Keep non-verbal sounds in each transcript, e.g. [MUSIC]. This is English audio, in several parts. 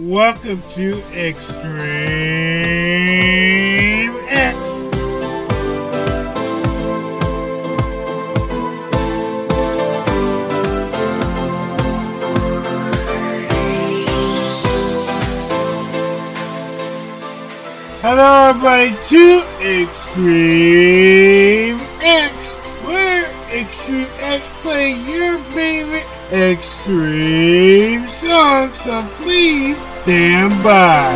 Welcome to Extreme X. Hello, everybody, to Extreme X, where Extreme X play your favorite extreme song, so please stand by.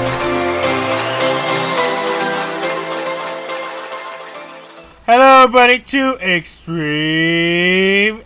Hello, everybody, to Extreme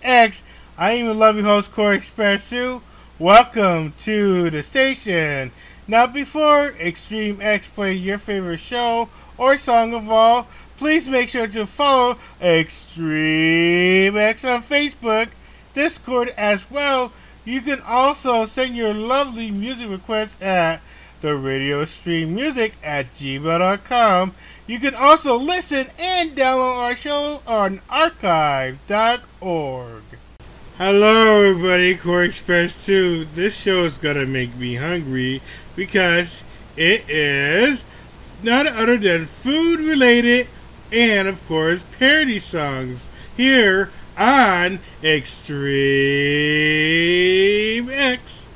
X. I am your lovely host, Corey Express 2. Welcome to the station. Now, before Extreme X play your favorite show or song of all, please make sure to follow Extreme X on Facebook Discord as well. You can also send your lovely music requests at the radio stream music at gmail.com. You can also listen and download our show on archive.org. Hello, everybody. Corey Express 2. This show is to make me hungry because it is none other than food related and, of course, parody songs here on Extreme X.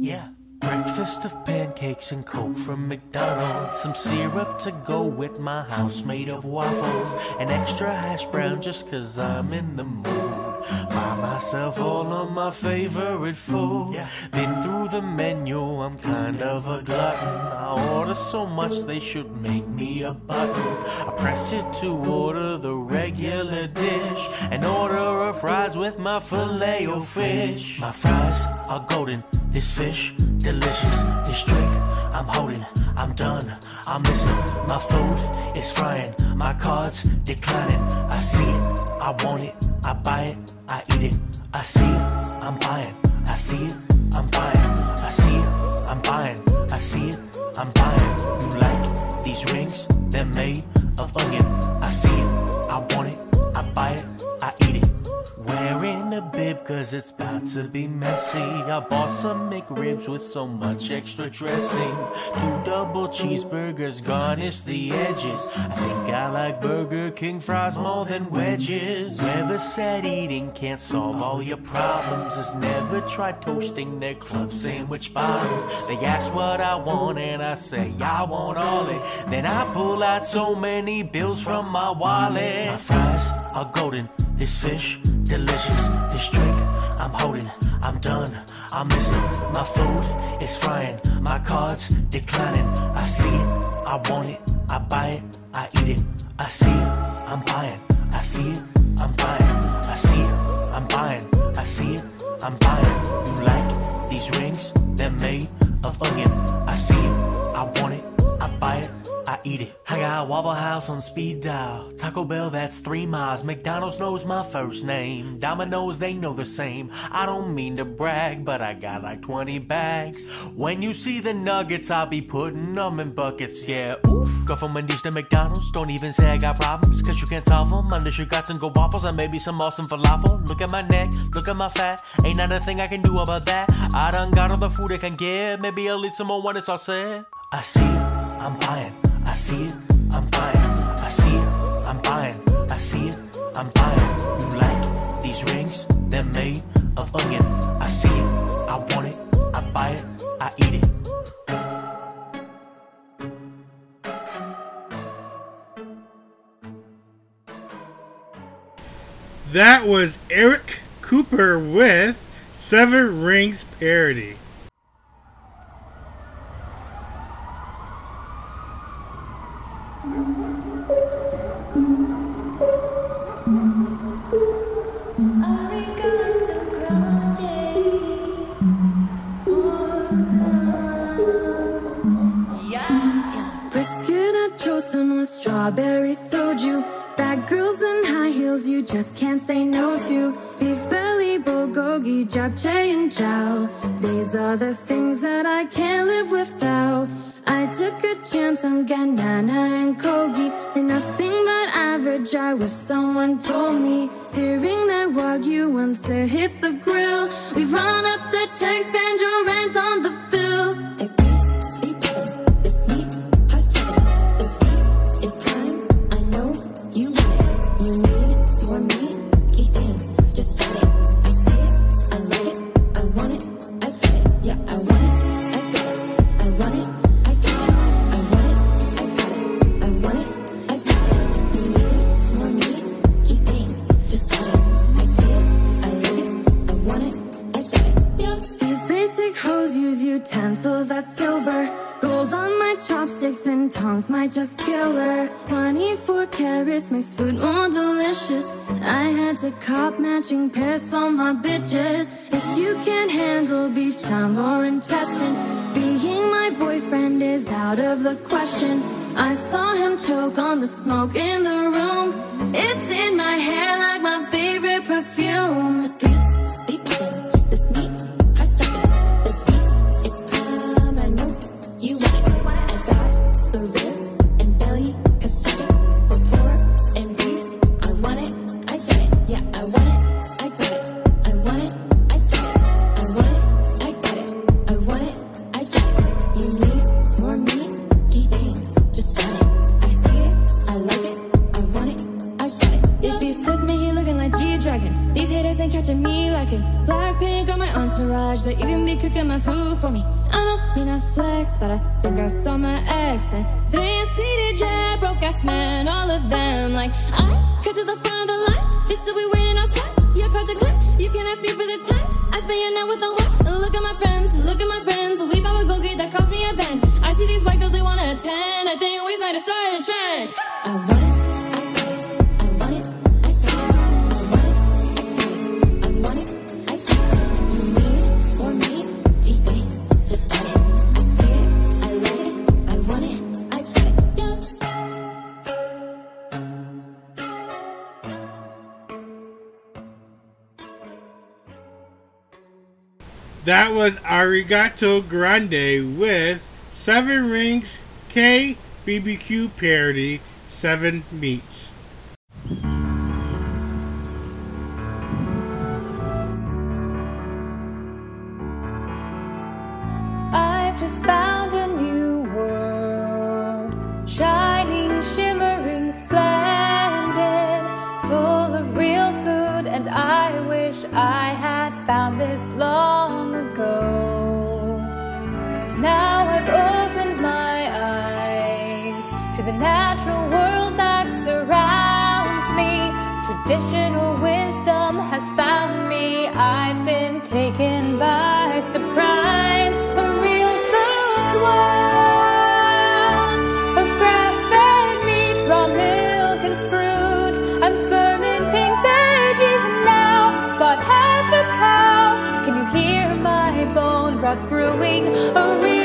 Yeah. Breakfast of pancakes and coke from McDonald's. Some syrup to go with my house made of waffles. An extra hash brown just cause I'm in the mood. Buy myself all of my favorite food. Yeah. Been through the menu, I'm kind of a glutton. I order so much they should make me a button. I press it to order the regular dish. And order a fries with my filet o fish. My fries are golden. This fish, delicious. This drink, I'm holding. I'm done. I'm missing. My food is frying. My cards declining. I see it. I want it. I buy it. I eat it. I see it. I'm buying. I see it. I'm buying. I see it. I'm buying. I see it. I'm buying. You like these rings? They're made of onion. I see it. I want it. I buy it. I eat it. Wearing a bib cause it's about to be messy. I bought some McRibs with so much extra dressing. Two double cheeseburgers garnish the edges. I think I like Burger King fries more than wedges. Whoever said eating can't solve all your problems has never tried toasting their club sandwich bottoms. They ask what I want and I say I want all it. Then I pull out so many bills from my wallet. My fries are golden. This fish, delicious. This drink, I'm holding. I'm done. I'm missing. My food is frying. My cards declining. I see it. I want it. I buy it. I eat it. I see it. I'm buying. I see it. I'm buying. I see it. I'm buying. I see it. I'm buying. You like these rings? They're made of onion. I see it. I want it. I buy it. I eat it. I got Waffle House on speed dial. Taco Bell, that's three miles. McDonald's knows my first name. Domino's, they know the same. I don't mean to brag, but I got like 20 bags. When you see the nuggets, I'll be putting them in buckets, yeah. Oof. Go from Wendy's to McDonald's. Don't even say I got problems, cause you can't solve them. Unless you got some good waffles and maybe some awesome falafel. Look at my neck, look at my fat. Ain't not a thing I can do about that. I done got all the food I can get. Maybe I'll eat some more when it's all said. I see it, I'm buying. I see it, I'm buying. I see it, I'm buying. I see it, I'm buying. You like these rings? They're made of onion. I see it, I want it. I buy it, I eat it. That was Eric Cooper with Seven Rings Parody. Strawberry soju. Bad girls in high heels you just can't say no to. Beef belly, bulgogi, japchae and chow. These are the things that I can't live without. I took a chance on Ganana and Kogi. And nothing but average, I wish someone told me. Searing that wagyu once it hits the grill. We run up the check, spend your rent on the bill. Utensils that's silver. Gold on my chopsticks and tongs might just kill her. 24 carats makes food more delicious. I had to cop matching pairs for my bitches. If you can't handle beef tongue or intestine, being my boyfriend is out of the question. I saw him choke on the smoke in the room. It's in my hair like my favorite perfume. These haters ain't catching me lacking. Blackpink on my entourage, they even be cooking my food for me. I don't mean I flex, but I think I saw my ex. And the jet, broke ass man, all of them. Like I cut to the front of the line, they still be waiting outside. Your cards are clear, you can't ask me for the time. Spend your with a? Look at my friends, look at my friends. We bout a go get that cost me a bend. I see these white girls, they wanna attend. I think we might have started a trend. I want That was Arigato Grande with Seven Rings K BBQ parody Seven Meats. I've just found a new world, shining, shimmering, splendid, full of real food, and I wish I had found this long ago. Now I've opened my eyes to the natural world that surrounds me. Traditional wisdom has found me. I've been taken by surprise. Broth brewing? A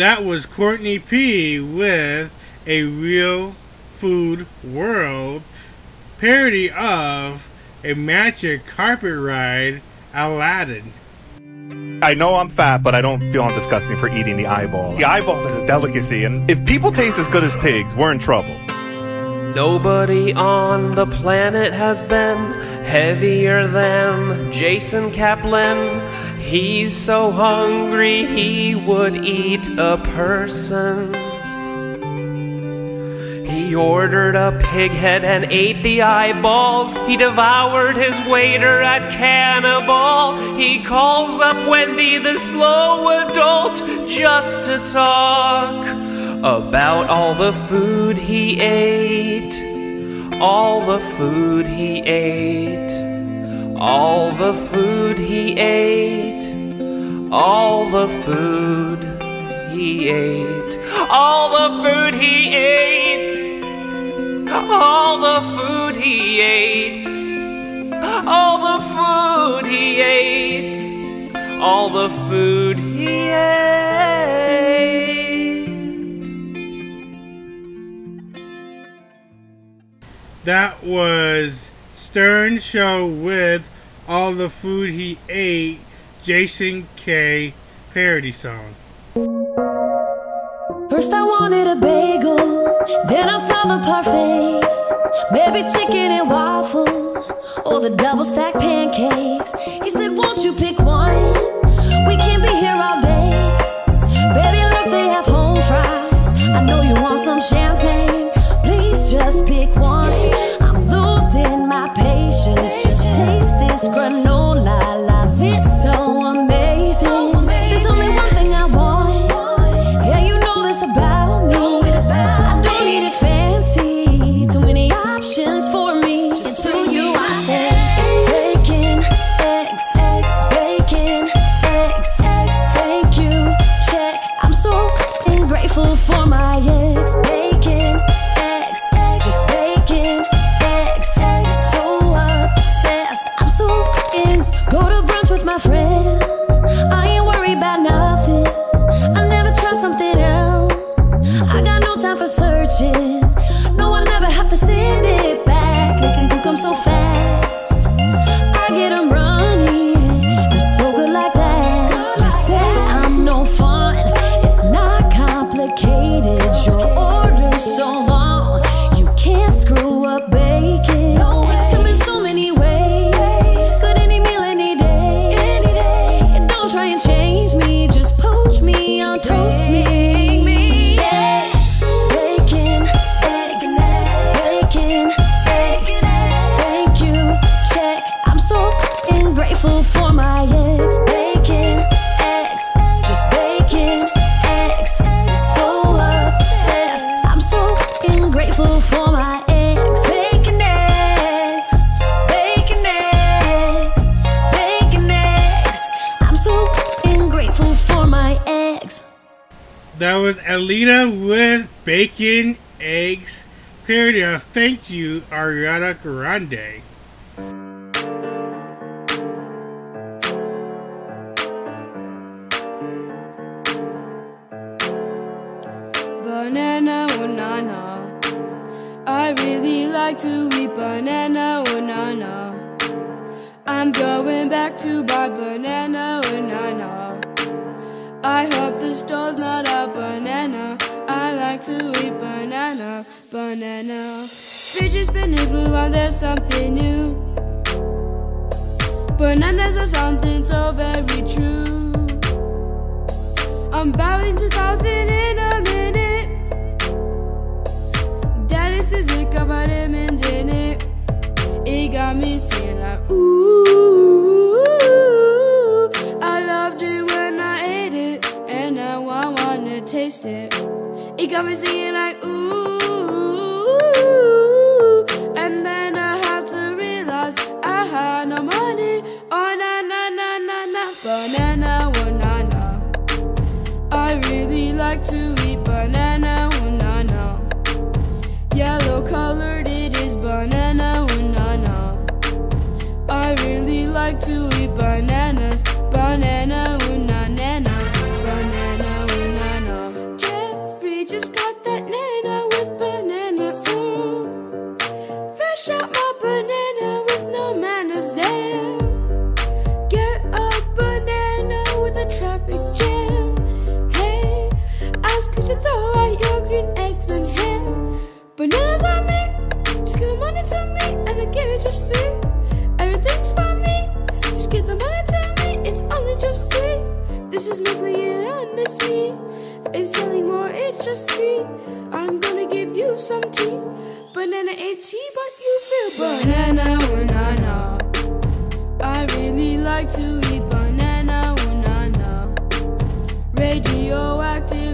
That was Courtney P with a Real Food World parody of a magic carpet ride, Aladdin. I know I'm fat, but I don't feel I'm disgusting for eating the eyeball. The eyeball's are a delicacy, and if people taste as good as pigs, we're in trouble. Nobody on the planet has been heavier than Jason Kaplan. He's so hungry he would eat a person. He ordered a pig head and ate the eyeballs. He devoured his waiter at Cannibal. He calls up Wendy, the slow adult, just to talk about all the food he ate. All the food he ate. All the food he ate. All the food he ate. All the food he ate. All the food he ate. All the food he ate. All the food he ate. That was Stern Show with All the Food He Ate, Jason K. parody song. First I wanted a bagel, then I saw the parfait. Maybe chicken and waffles, or the double stacked pancakes. He said, Won't you pick one? We can't be here all day. Baby, look, they have home fries. I know you want some champagne. Just pick one. I'm losing my patience. Just taste this granola. Love it so amazing. Eggs, parody of Thank You, Ariana Grande. Banana oh, banana. I really like to eat banana oh, banana. I'm going back to buy banana oh, banana. I hope the store's not a banana. Like to eat banana banana. Fidget spinners move on, there's something new. Bananas are something so very true. I'm bowing 2000 in a minute. Daddy says it got vitamins in it. It got me saying like, ooh. I loved it when I ate it, and now I wanna taste it. It got me singing like, ooh. And then I had to realize I had no money. Oh na na na na na, banana, banana. I really like to eat banana, banana. Yellow colored, it is banana, banana. I really like to eat bananas, banana, banana, banana, banana. gonna give it just three. Everything's for me. Just give the money to me. It's only just three. This is Miss Lee and it's me. If selling more, it's just three. I'm gonna give you some tea. Banana ain't tea, but you feel banana banana. I really like to eat banana banana. Radioactive.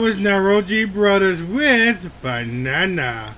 Was Naroji Brothers with Banana.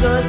Bacon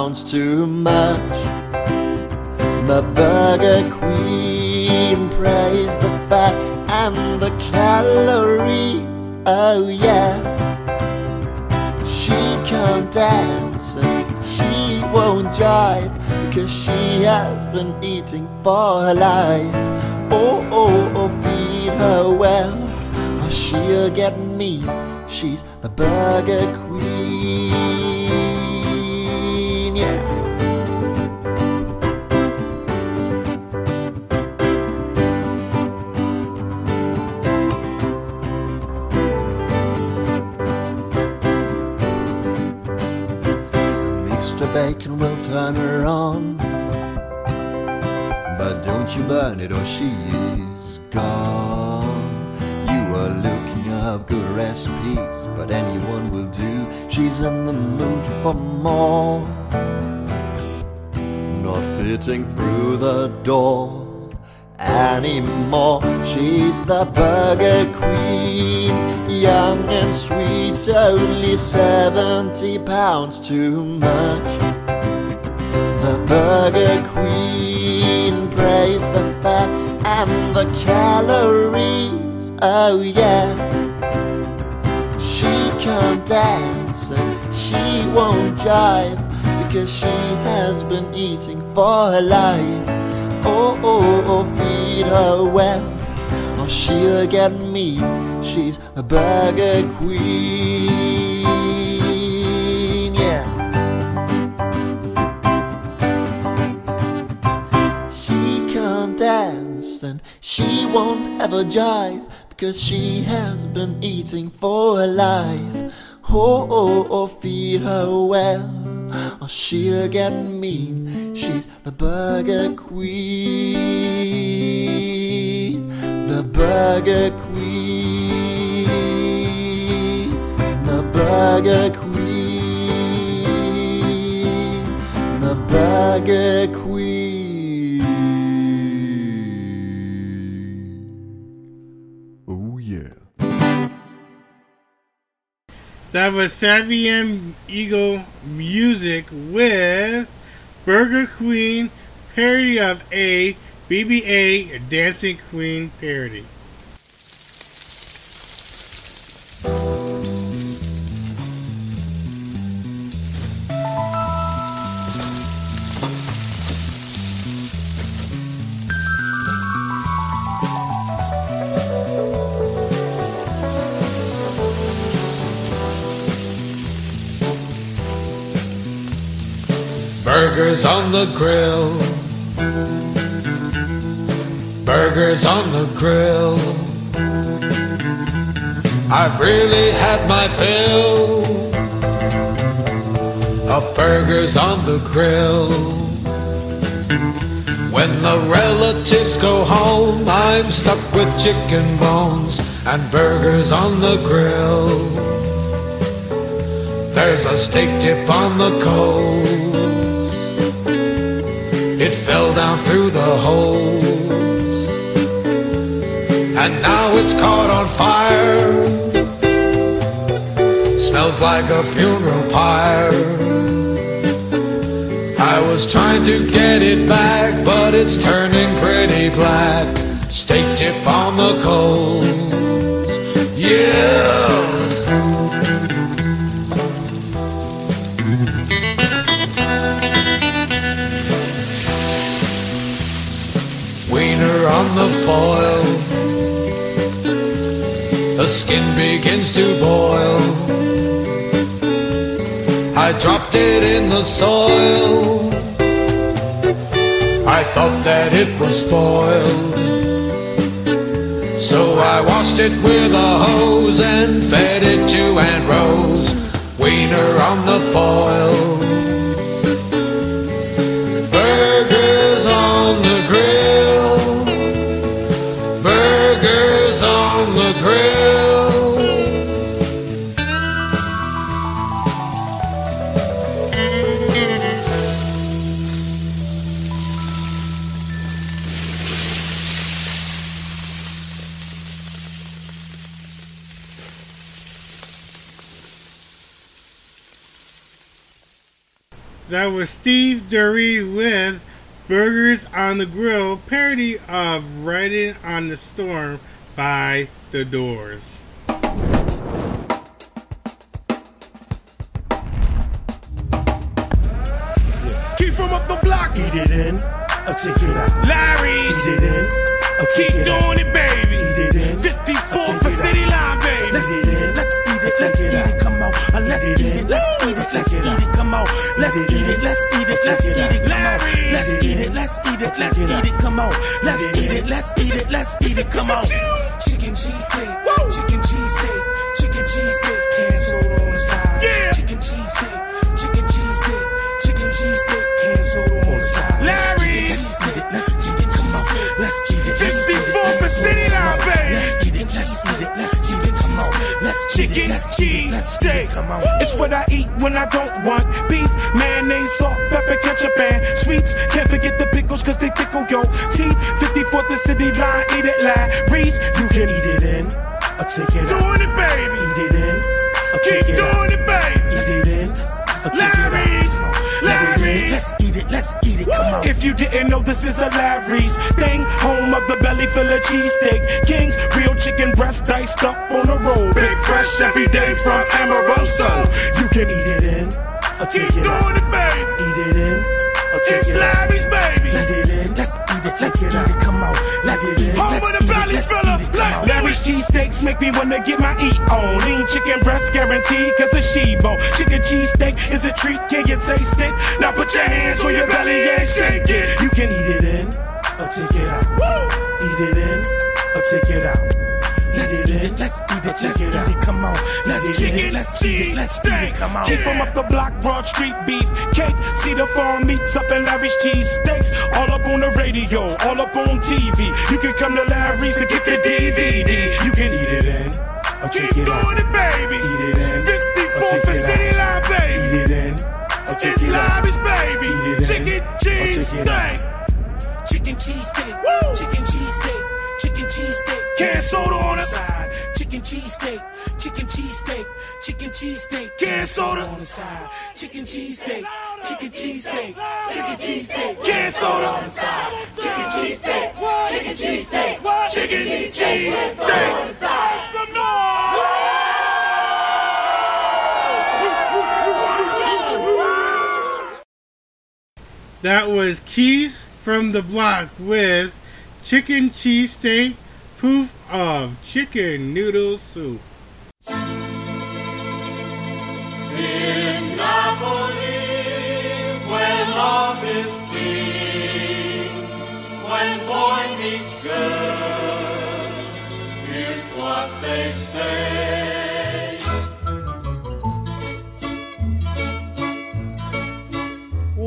70 pounds too much. The burger queen, praise the fat and the calories. Oh yeah, she can't dance and she won't jive because she has been eating for her life. Oh oh oh, feed her well, or she'll get me. She's the burger queen. Yeah. Bacon will turn her on. But don't you burn it or she is gone. You are looking up good recipes, but anyone will do. She's in the mood for more. Not fitting through the door anymore. She's the burger queen, young and sweet, only 70 pounds too much. The burger queen, praise the fat and the calories. Oh yeah. Can't dance and she won't jive because she has been eating for her life. Oh, oh, oh, feed her well, or she'll get me. She's a burger queen, yeah. She can't dance and she won't ever jive because she has been eating for her life. Oh, oh, oh, feed her well, or she'll get mean. She's the burger queen, the burger queen, the burger queen, the burger queen. That was Fabian Eagle Music with Burger Queen parody of a BBA Dancing Queen parody. Burgers on the grill. Burgers on the grill. I've really had my fill of burgers on the grill. When the relatives go home, I'm stuck with chicken bones and burgers on the grill. There's a steak tip on the coals. It fell down through the holes. And now it's caught on fire. Smells like a funeral pyre. I was trying to get it back, but it's turning pretty black. Steak tip on the coals. Yeah. The foil. The skin begins to boil. I dropped it in the soil. I thought that it was spoiled. So I washed it with a hose and fed it to Aunt Rose. Wiener on the foil. Was Steve Dury with Burgers on the Grill, parody of Riding on the Storm by The Doors. Keith from up the block. Eat it in, or take it out. Larry's. Eat it in, or take Keep it doing it, it. Let's eat it. Come on. Let's eat it. Let's eat it. Let's eat it. Come on. Let's eat it. Let's eat it. Let's eat it. Come on. Let's eat it. Let's eat it. Let's eat it. Come on. Chicken cheesesteak. Chicken chicken cheese steak. It's what I eat when I don't want beef, mayonnaise, salt, pepper, ketchup, and sweets. Can't forget the pickles cause they tickle your teeth. 54th the city line, eat it Larry's. You can eat it in or take it out. Doing it, baby. Eat it in or take it out. doing it, baby. Eat it in or take it out. Let's eat it. Let's eat it. Come on. If you didn't know, this is a Larry's thing. Home of the belly full of cheesesteak. Kings, real chicken breast diced up on the roll. Big fresh every day from Amoroso. You can eat it in I'll take Keep it out. it, baby. Eat it in it's it Larry's, baby. Let's eat it. Let's eat it. Let's eat it. Come. Let's eat it. Home of the of black. Larry's cheesesteaks make me wanna get my eat on. Lean chicken breast guaranteed cause it's she-bone. Chicken cheesesteak is a treat. Can you taste it? Now put your hands on your belly and shake it. You can eat it in or take it out. Eat it in or take it out. Let's eat it, let's eat it, let's eat it, come on. Let's eat it, let's eat it, let's eat it, come on. Keith from up the block, Broad Street beef, cake, see the farm meats up in Larry's cheese steaks. All up on the radio, all up on TV. You can come to Larry's to get the DVD. You can eat it in or take it out. it, baby. Eat it in. 54 for City Line, baby. Eat it in or it's it out. It's Larry's, baby. Eat it in Chicken cheese take it out. steak. Chicken cheese steak. Chicken cheese steak. Chicken cheese steak. Can soda on the side. Chicken cheese. Chicken cheese. Chicken cheese. Can soda on the side. Chicken cheese. Chicken cheese. Chicken cheese. Can soda on the side. Chicken cheese. Chicken cheese steak. Chicken cheese steak. Some That was Keith from the block with chicken cheesesteak, proof of chicken noodle soup. In Napoli, where love is king, when boy meets girl, here's what they say.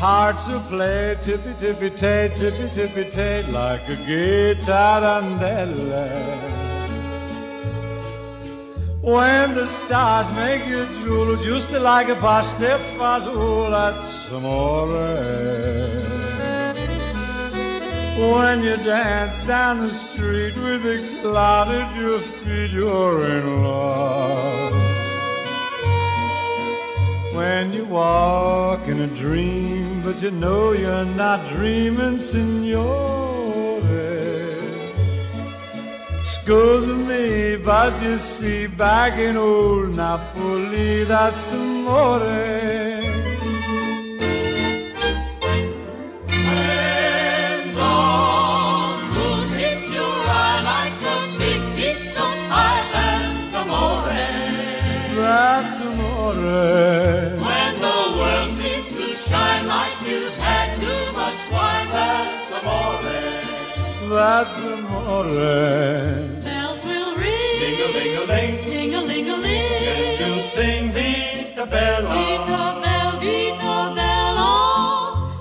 Hearts will play tippy tippy tay, tippy tippy tay, like a guitarandella. When the stars make you drool, just like a pasta fazool, that's amore. When you dance down the street with a cloud at your feet, you're in love. When you walk in a dream, but you know you're not dreaming, signore. Scusa me, but you see, back in old Napoli, that's amore. When the That's amore. Bells will ring. Ding-a-ling-a-ling. Ding-a-ling-a-ling. And you sing Vita Bella. Vita Bella, Vita Bella.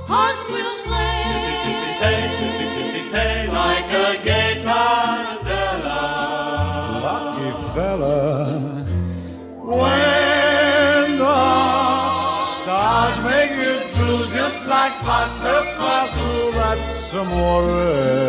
Hearts will play. Tippy-tay, tippy-tippy-tay, like a gay tarantella. Lucky fella. When the stars make it blue, just like pasta fazool, that's amore.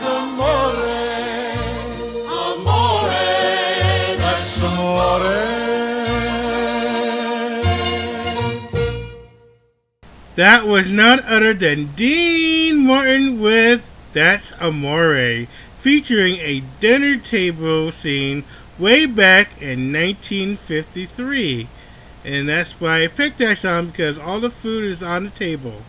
Amore. Amore. Amore. That was none other than Dean Martin with That's Amore, featuring a dinner table scene way back in 1953. And that's why I picked that song because all the food is on the table.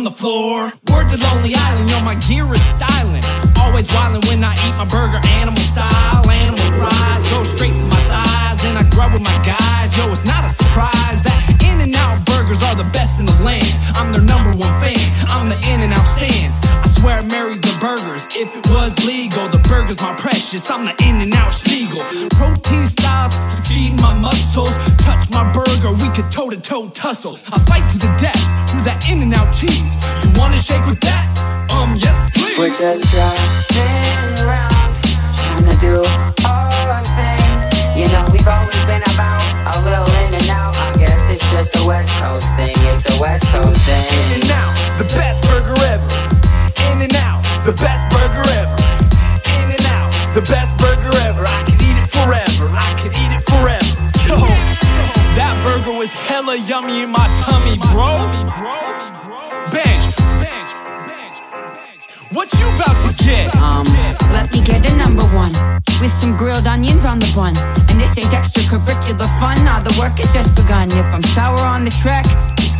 On the floor. Word to Lonely Island, yo, my gear is styling. Always wildin' when I eat my burger, animal style, animal fries. Go straight to my thighs, and I grub with my guys. Yo, it's not a surprise that In and Out burgers are the best in the land. I'm their number one fan. I'm the In and Out stand. I swear I married the burgers. If it was legal, the burger's my precious. I'm the In and Out Spiegel. Protein style to feed my muscles. Touch my burger, we could toe to toe tussle. I fight to the death through that In and Out cheese. You wanna shake with that? Um, yes, please. We're just driving around, trying to do our thing. You know, we've always been about a little in and out. I guess it's just a West Coast thing. It's a West Coast thing. In and Out, the best burger ever. In and Out, the best burger ever. In and Out, the best burger ever. I could eat it forever. I could eat it forever. Yo, that burger was hella yummy in my tummy, bro. Bench, what you about to get? Um, let me get a number one with some grilled onions on the bun. And this ain't extracurricular fun, nah, the work has just begun. If I'm sour on the track,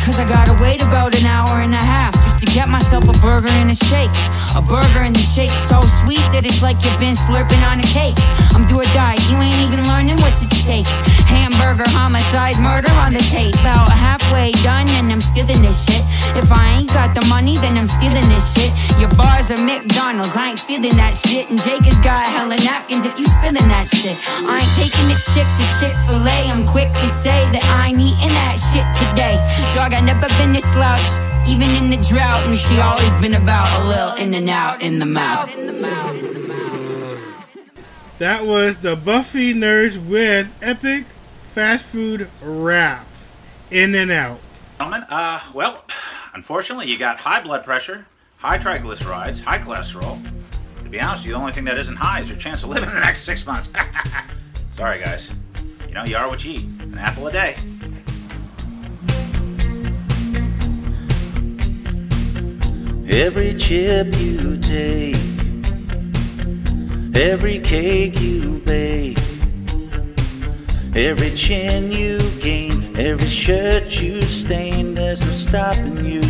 cause I gotta wait about an hour and a half just to get myself a burger and a shake. A burger and the shake so sweet that it's like you've been slurping on a cake. I'm do or die, you ain't even learning what's at stake. Hamburger, homicide, murder on the tape. About halfway done and I'm stealing this shit. If I ain't got the money, then I'm stealing this shit. Your bars are McDonald's, I ain't feeling that shit. And Jake has got hella napkins if you spilling that shit. I ain't taking the chick to Chick fil A. I'm quick to say that I ain't eating that shit today. Dog, I never been this slouch, even in the drought. And she always been about a little in and out in the mouth. That was the Buffy Nerds with Epic Fast Food Wrap. In and Out. Gentlemen, uh, well, unfortunately, you got high blood pressure, high triglycerides, high cholesterol. To be honest, with you, the only thing that isn't high is your chance of living the next six months. [LAUGHS] Sorry, guys. You know, you are what you eat. An apple a day. Every chip you take, every cake you bake, every chin you gain, every shirt you stain, there's no stopping you.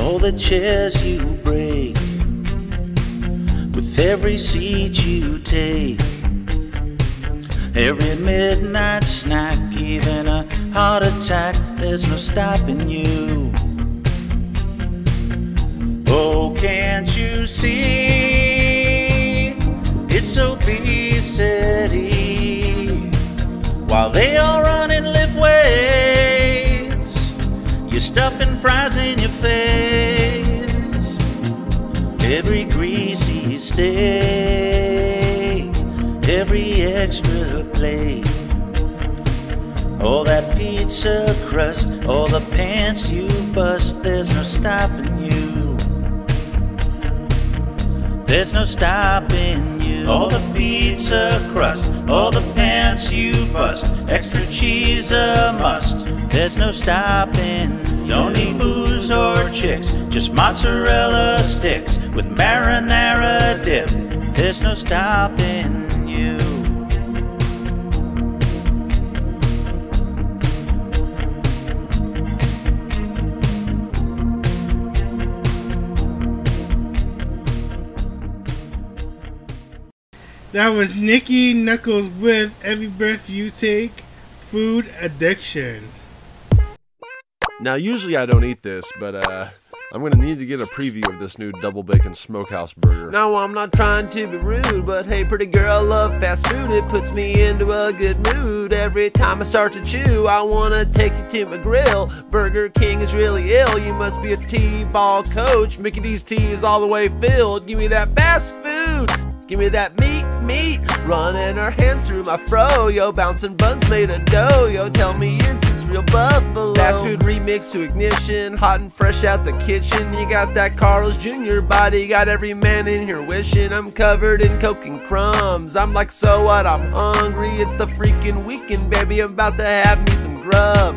All the chairs you break, with every seat you take. Every midnight snack, even a heart attack, there's no stopping you. Oh, can't you see? It's obesity. While they all run and lift weights, you're stuffing fries in your face. Every greasy steak, every extra plate. All that pizza crust, all the pants you bust, there's no stopping you. There's no stopping you. All the pizza crust, all the pants you bust, extra cheese a must. There's no stopping. Don't eat booze or chicks, just mozzarella sticks with marinara dip. There's no stopping you. That was Nikki Knuckles with Every Breath You Take, Food Addiction. Now, usually I don't eat this, but uh, I'm gonna need to get a preview of this new double bacon smokehouse burger. No, I'm not trying to be rude, but hey, pretty girl, I love fast food. It puts me into a good mood. Every time I start to chew, I wanna take you to my grill. Burger King is really ill. You must be a T-ball coach. Mickey D's tea is all the way filled. Give me that fast food. Give me that meat, meat. Running our hands through my fro. Yo, bouncing buns made of dough. Yo, tell me, is this real buffalo? Fast food remix to ignition. Hot and fresh out the kitchen. You got that Carl's Jr. body. Got every man in here wishing I'm covered in coke and crumbs. I'm like, so what? I'm hungry. It's the freaking weekend, baby. I'm about to have me some grub.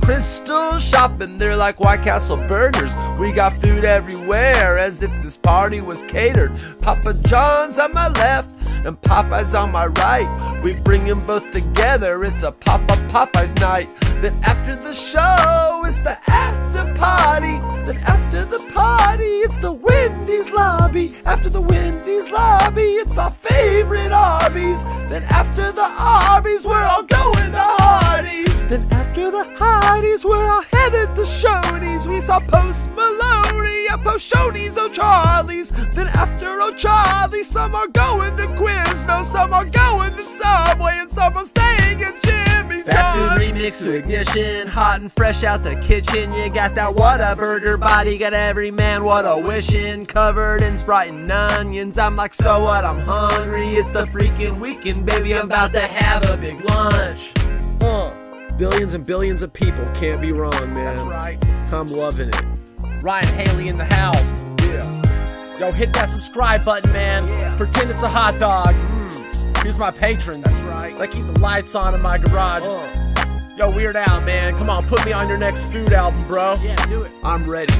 Krystal shopping, they're like White Castle burgers. We got food everywhere, as if this party was catered. Papa John's on my left, and Popeye's on my right. We bring them both together, it's a Papa Popeye's night. Then after the show, it's the after party. Then after the party, it's the Wendy's lobby. After the Wendy's lobby, it's our favorite Arby's. Then after the Arby's, we're all going to Hardee's. Then after the Hardee's, we're all headed to Shoney's. We saw Post Maloney at Post Shoney's O'Charlie's. Then after O'Charlie's, some are going to Quiznos, some are going to Subway, and are staying at Jimmy Fast food remix to ignition, hot and fresh out the kitchen. You got that Whataburger body, got every man what a wishing, covered in Sprite and onions. I'm like, so what? I'm hungry. It's the freaking weekend, baby. I'm about to have a big lunch. Uh, billions and billions of people can't be wrong, man. That's right. I'm loving it. Ryan Haley in the house. Yeah. Yo, hit that subscribe button, man. Yeah. Pretend it's a hot dog. Mm. Here's my patrons. That's right. They keep the lights on in my garage. Oh. Yo, Weird Al, man. Come on, put me on your next food album, bro. Yeah, do it. I'm ready.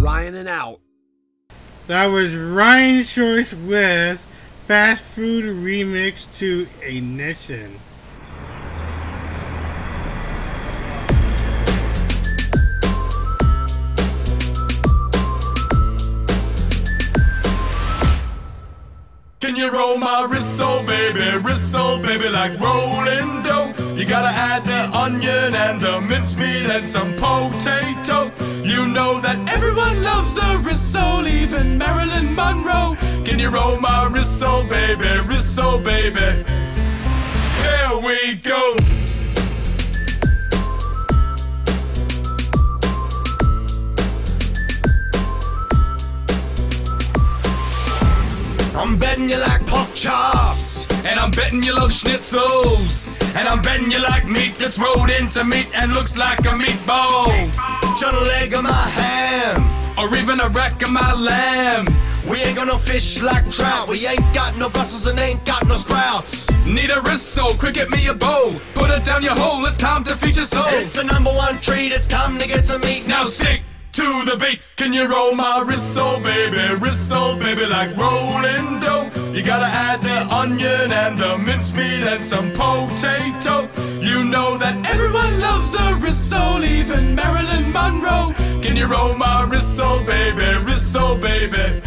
Ryan and out. That was Ryan's choice with Fast Food Remix to Ignition. Can you roll my rissole baby, rissole baby like rolling dough? You gotta add the onion and the mincemeat and some potato. You know that everyone loves a rissole, even Marilyn Monroe. Can you roll my rissole baby, wrist baby? Here we go. I'm betting you like pork chops, and I'm betting you love schnitzels, and I'm betting you like meat that's rolled into meat and looks like a meatball. Just a leg of my ham, or even a rack of my lamb. We ain't gonna fish like trout. We ain't got no bustles and ain't got no sprouts. Need a wrist so cricket me a bow. Put it down your hole, it's time to feature soul. It's the number one treat, it's time to get some meat. Now stick to the beat. Can you roll my rissole baby, rissole baby like rolling dough? You gotta add the onion and the mincemeat and some potato. You know that everyone loves a rissole, even Marilyn Monroe. Can you roll my rissole baby, rissole baby?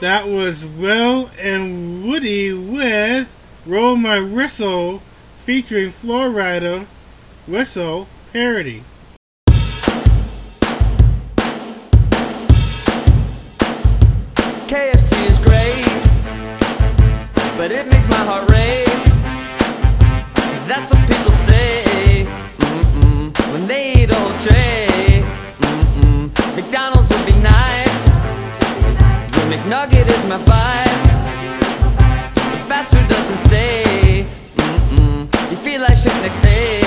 That was Will and Woody with Roll My Whistle featuring Flo Rida Whistle parody. but it makes my heart race. That's what people say mm -mm, when they eat a whole tray. Mm McDonald's would be nice. The McNugget is my vice. The fast food doesn't stay. You feel like shit next day.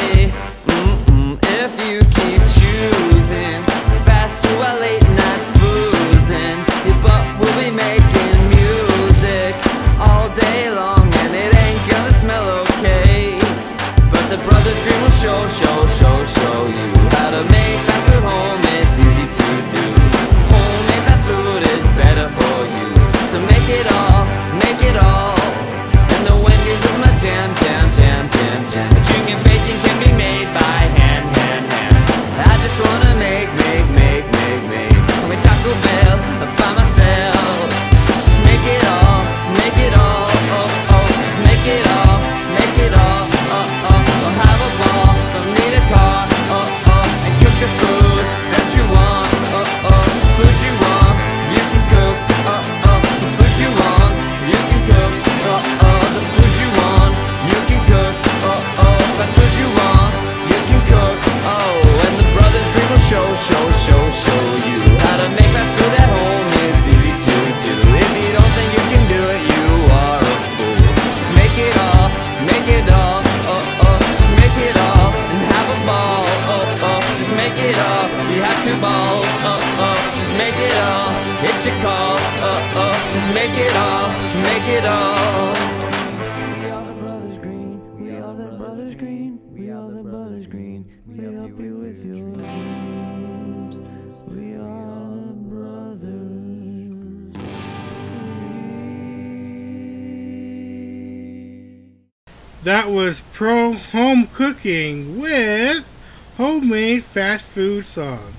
song.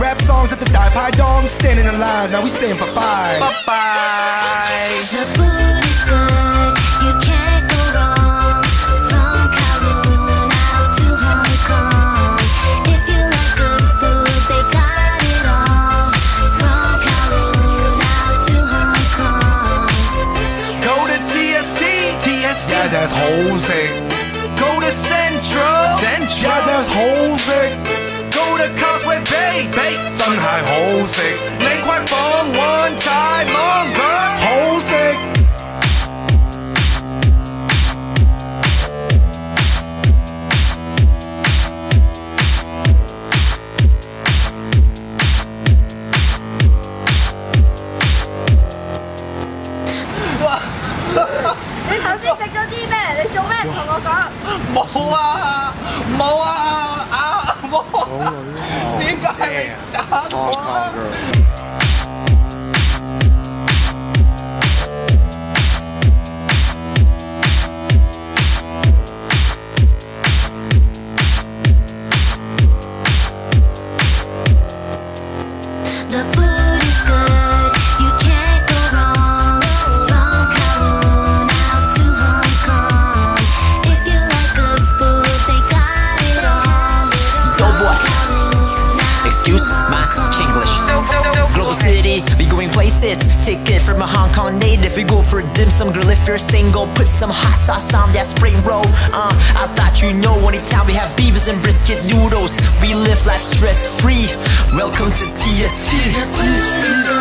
Rap songs at the dive high dawn, standing in line. Now we sing for five. Bye bye. 食。你快放碗菜芒果，好食。你頭先食咗啲咩？你做咩唔同我講？冇啊，冇啊，啊冇！點解 Hong Kong girl. Places. Ticket from a Hong Kong native. We go for dim sum, girl. If you're single, put some hot sauce on that spring roll. Uh, I thought you know. Anytime we have beavers and brisket noodles, we live life stress free. Welcome to TST.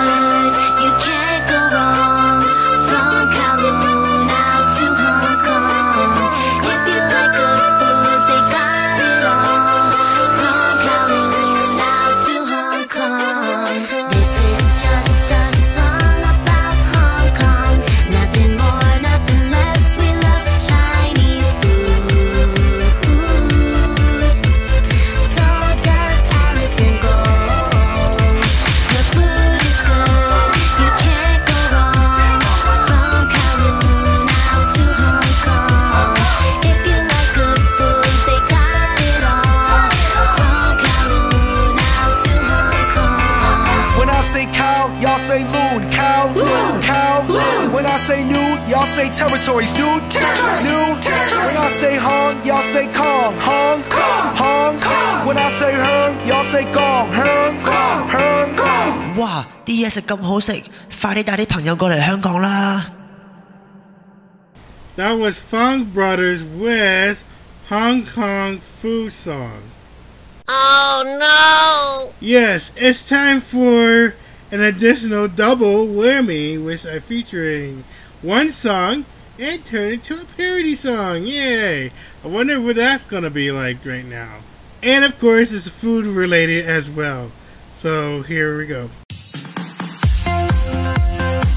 say territories. Nude, nude. When I say Hong, y'all say Kong. Hong, Hong, Hong. When I say Hung, y'all say Gong. Hung, Gong, Hung, Gong. 哇！啲嘢食咁好食，快啲带啲朋友过嚟香港啦！ That was Fong Brothers with Hong Kong Food Song. Oh no! Yes, it's time for an additional double whammy, which I'm featuring one song and turn it to a parody song. Yay! I wonder what that's gonna be like right now. And of course, it's food related as well. So here we go.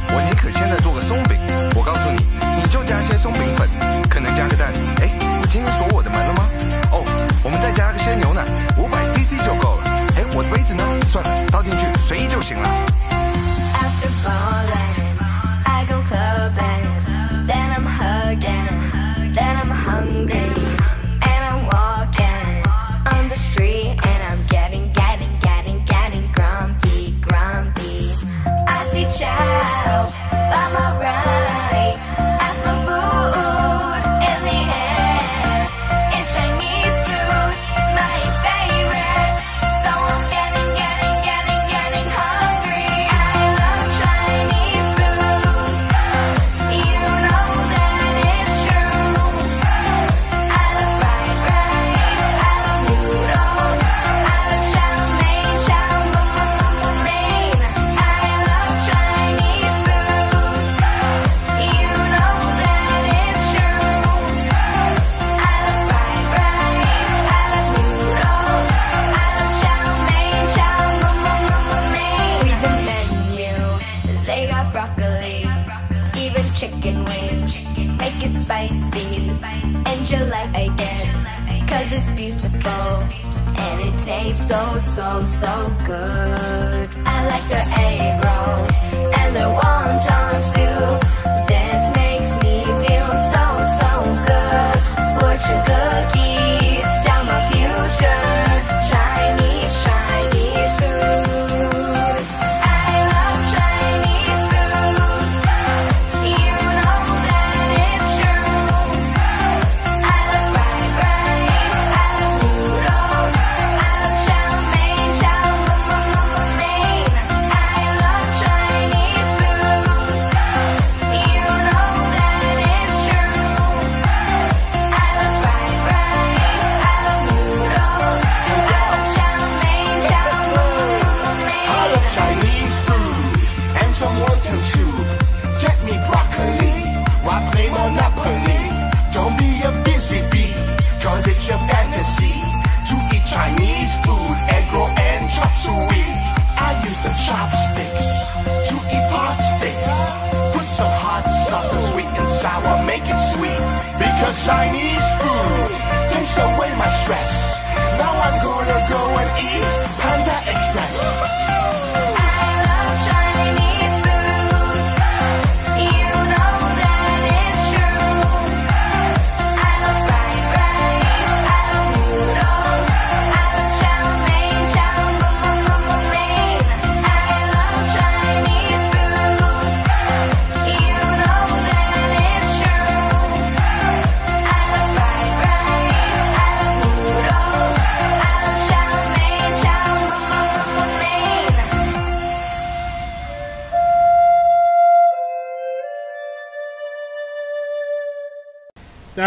我宁可现在做个松饼，我告诉你，你就加些松饼粉，可能加个蛋。哎，我今天锁我的门了吗？哦，我们再加个鲜牛奶，五百 CC 就够了。哎，我的杯子呢？算了，倒进去随意就行了。 So, good. I like their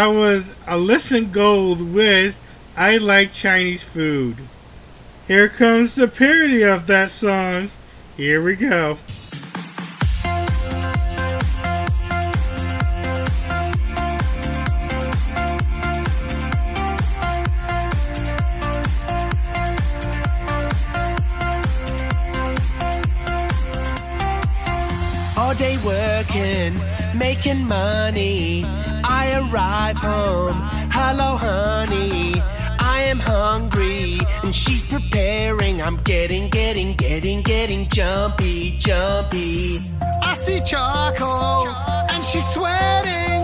That was Alyssa Gold with I Like Chinese Food. Here comes the parody of that song. Here we go. Making money. I arrive home. Hello, honey. I am hungry, and she's preparing. I'm getting, getting, getting, getting jumpy, jumpy. I see charcoal, and she's sweating.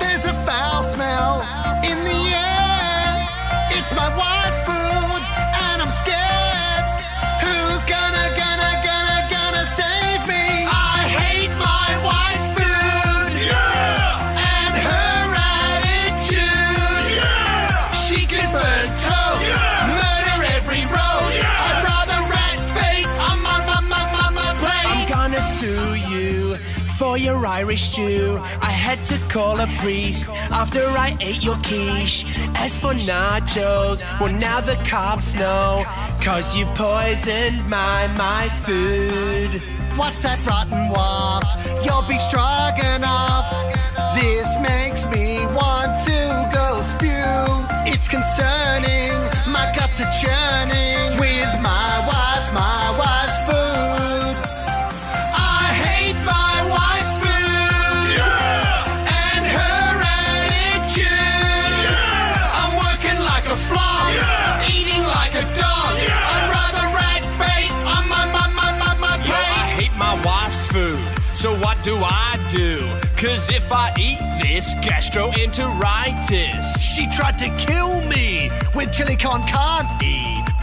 There's a foul smell in the air. It's my wife's food, and I'm scared. Your Irish stew. I had to call a priest after I ate your quiche. As for nachos, well now the cops know. Cause you poisoned my, my food. What's that rotten waft? Your beef stroganoff. This makes me want to go spew. It's concerning, my guts are churning with my do I do? Cause if I eat this gastroenteritis, she tried to kill me with chili con carne.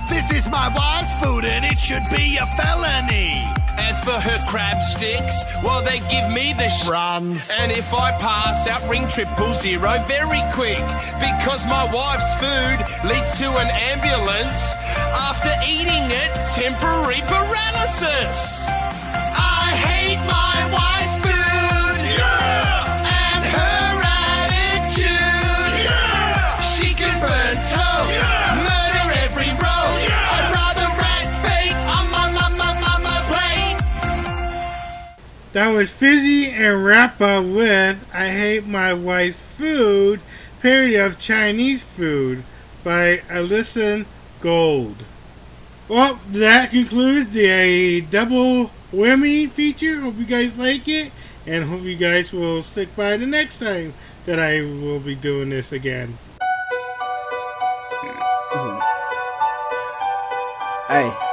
This is my wife's food and it should be a felony. As for her crab sticks, well, they give me the sh- runs. And if I pass out, ring triple zero very quick. Because my wife's food leads to an ambulance. After eating it, temporary paralysis. I hate my wife's That was Fizzy and Rappa with I Hate My Wife's Food, parody of Chinese food by Alyssa Gold. Well, that concludes the double whammy feature. Hope you guys like it, and hope you guys will stick by the next time that I will be doing this again. Hey.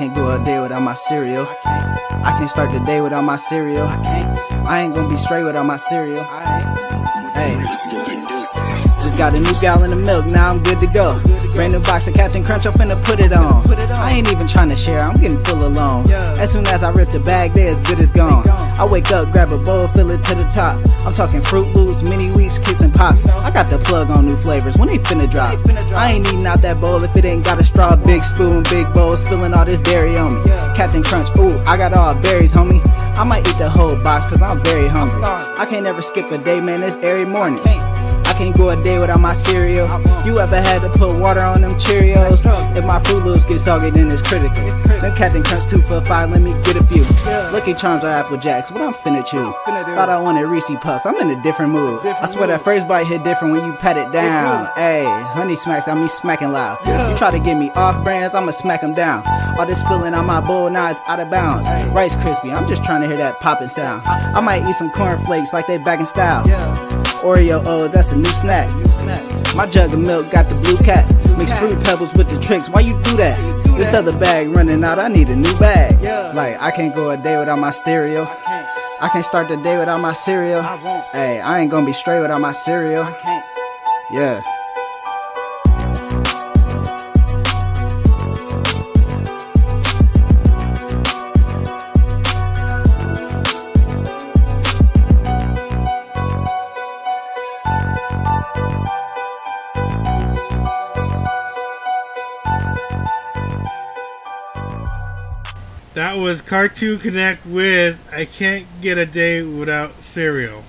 Can't go a day without my cereal. I can't start the day without my cereal. I can't. I ain't gonna be straight without my cereal. Hey. Just got a new gallon of milk, now I'm good to go. Brand new box of Cap'n Crunch, I'm finna put it on. I ain't even trying to share, I'm getting full alone. As soon as I rip the bag, they as good as gone. I wake up, grab a bowl, fill it to the top. I'm talking Froot Loops, Mini Wheats, Kix and Pops. I got the plug on new flavors, when they finna drop. I ain't eating out that bowl if it ain't got a straw. Big spoon, big bowl, spilling all this dairy on me. Cap'n Crunch, ooh, I got all berries, homie. I might eat the whole box cause I'm very hungry. I can't ever skip a day, man, it's every morning. Can't go a day without my cereal. You ever had to put water on them Cheerios? If my Froot Loops get soggy, then it's critical. Them Cap'n Crunch two for five, let me get a few. Lucky Charms or Apple Jacks, what I'm finna chew. Thought I wanted Reese Puffs, I'm in a different mood. I swear that first bite hit different when you pat it down. Hey, honey smacks, I mean smacking loud. You try to get me off brands, I'ma smack them down. All this spilling on my bowl, now it's out of bounds. Rice Krispie, I'm just trying to hear that popping sound. I might eat some cornflakes like they back in style. Oreo oh, that's a new snack. My jug of milk got the blue cat. Mix fruit pebbles with the Trix. Why you do that? This other bag running out. I need a new bag. Like I can't go a day without my stereo. I can't start the day without my cereal. Hey, I ain't gonna be straight without my cereal. Yeah. That was Cartoon Connect with I Can't Get a Day Without Cereal.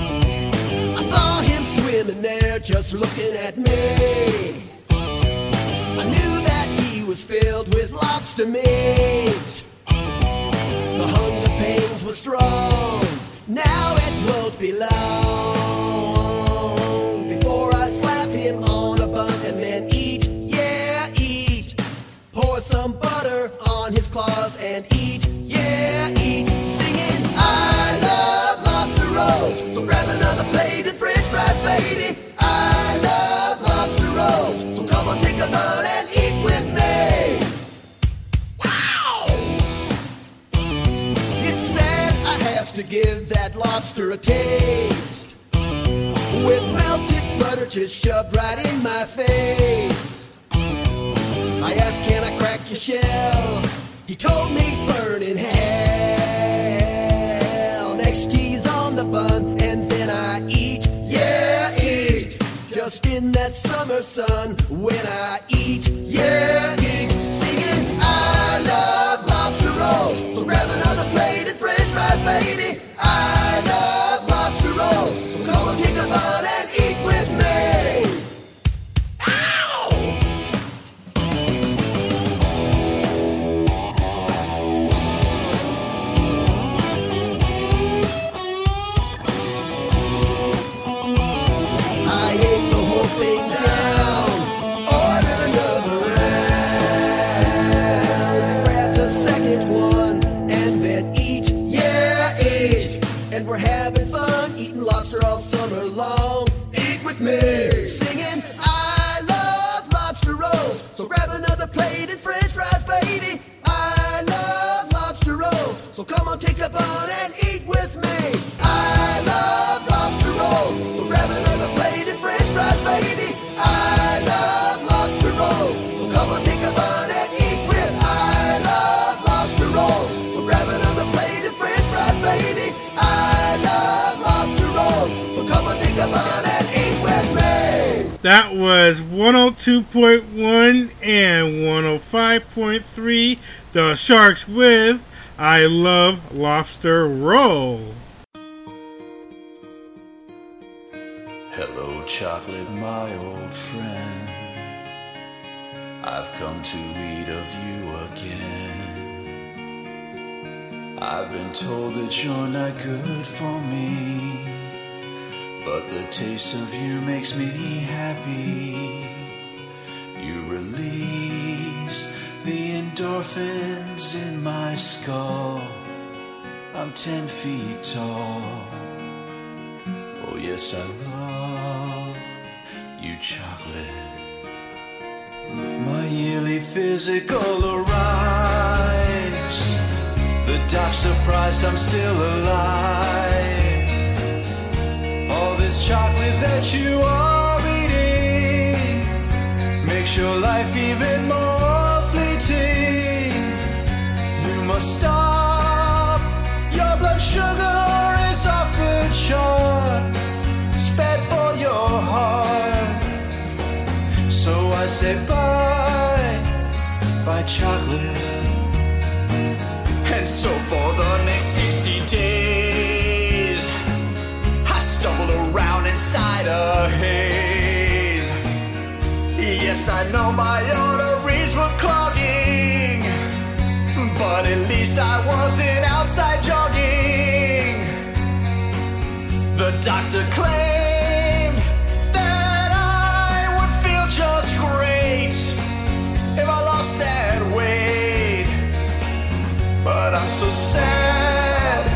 I saw him swimming there just looking at me. I knew that he was filled with lobster meat. Be before I slap him on a bun and then eat, yeah, eat. Pour some butter on his claws and eat, yeah, eat. Singing, I love lobster rolls. So grab another plate and french fries, baby. I love to give that lobster a taste. With melted butter just shoved right in my face. I asked, can I crack your shell? He told me burn in hell. Next cheese on the bun, and then I eat, yeah, eat. Just in that summer sun, when I eat, That was 102.1 and 105.3 The Sharks with I Love Lobster Roll. Hello, chocolate, my old friend. I've come to read of you again. I've been told that you're not good for me, but the taste of you makes me happy. You release the endorphins in my skull. I'm ten feet tall. Oh, yes, I love you, chocolate. My yearly physical arrives. The doc's surprised I'm still alive. All this chocolate that you are eating makes your life even more fleeting. You must stop. Your blood sugar is off the chart. It's bad for your heart. So I say bye, bye chocolate. And so for the next 60 days, I stumbled around inside a haze. Yes, I know my arteries were clogging, but at least I wasn't outside jogging. The doctor claimed that I would feel just great if I lost that weight. But I'm so sad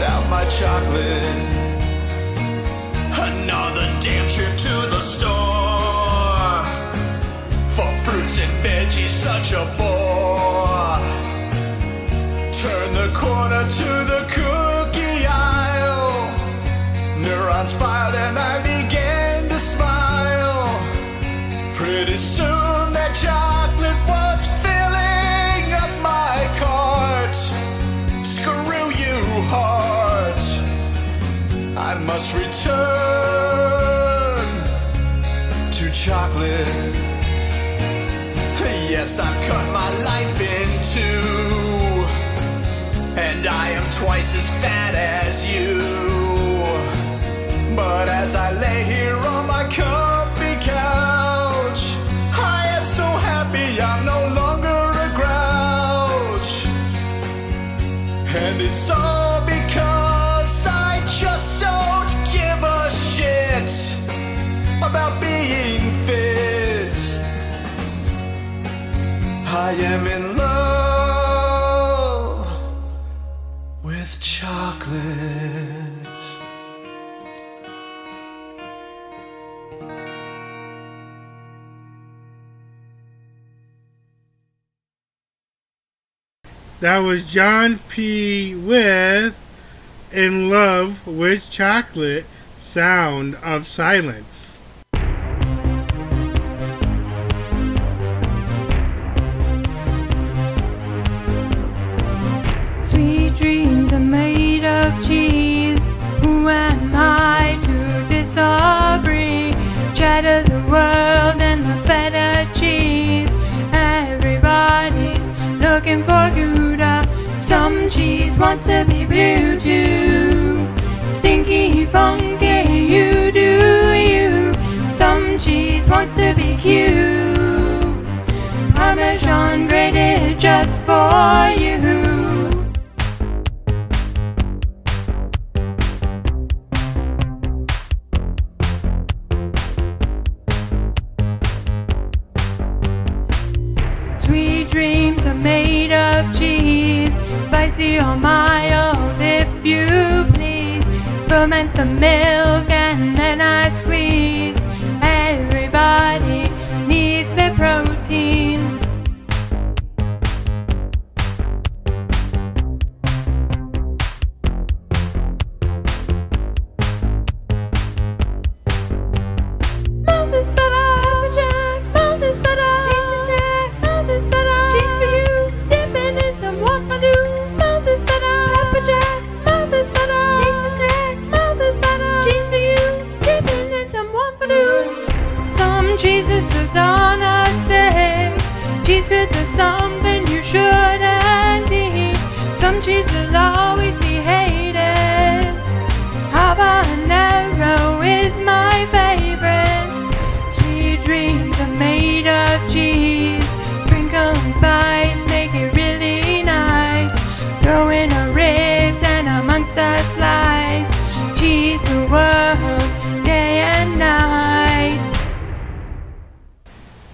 without my chocolate. Damn trip to the store for fruits and veggies, such a bore. Turn the corner to the cookie aisle. Neurons fired and I chocolate. Yes, I've cut my life in two, and I am twice as fat as you. But as I lay here on my comfy couch, I am so happy I'm no longer a grouch. And it's all I am in love with chocolate. That was John P. with In Love with Chocolate Sound of Silence. Of cheese. Who am I to disagree? Chatter the world and the feta cheese. Everybody's looking for Gouda. Some cheese wants to be blue too. Stinky, funky, you do you. Some cheese wants to be cute. Parmesan grated just for you. Of cheese, spicy or mild if you please. Ferment the milk and then I squeeze. Cheese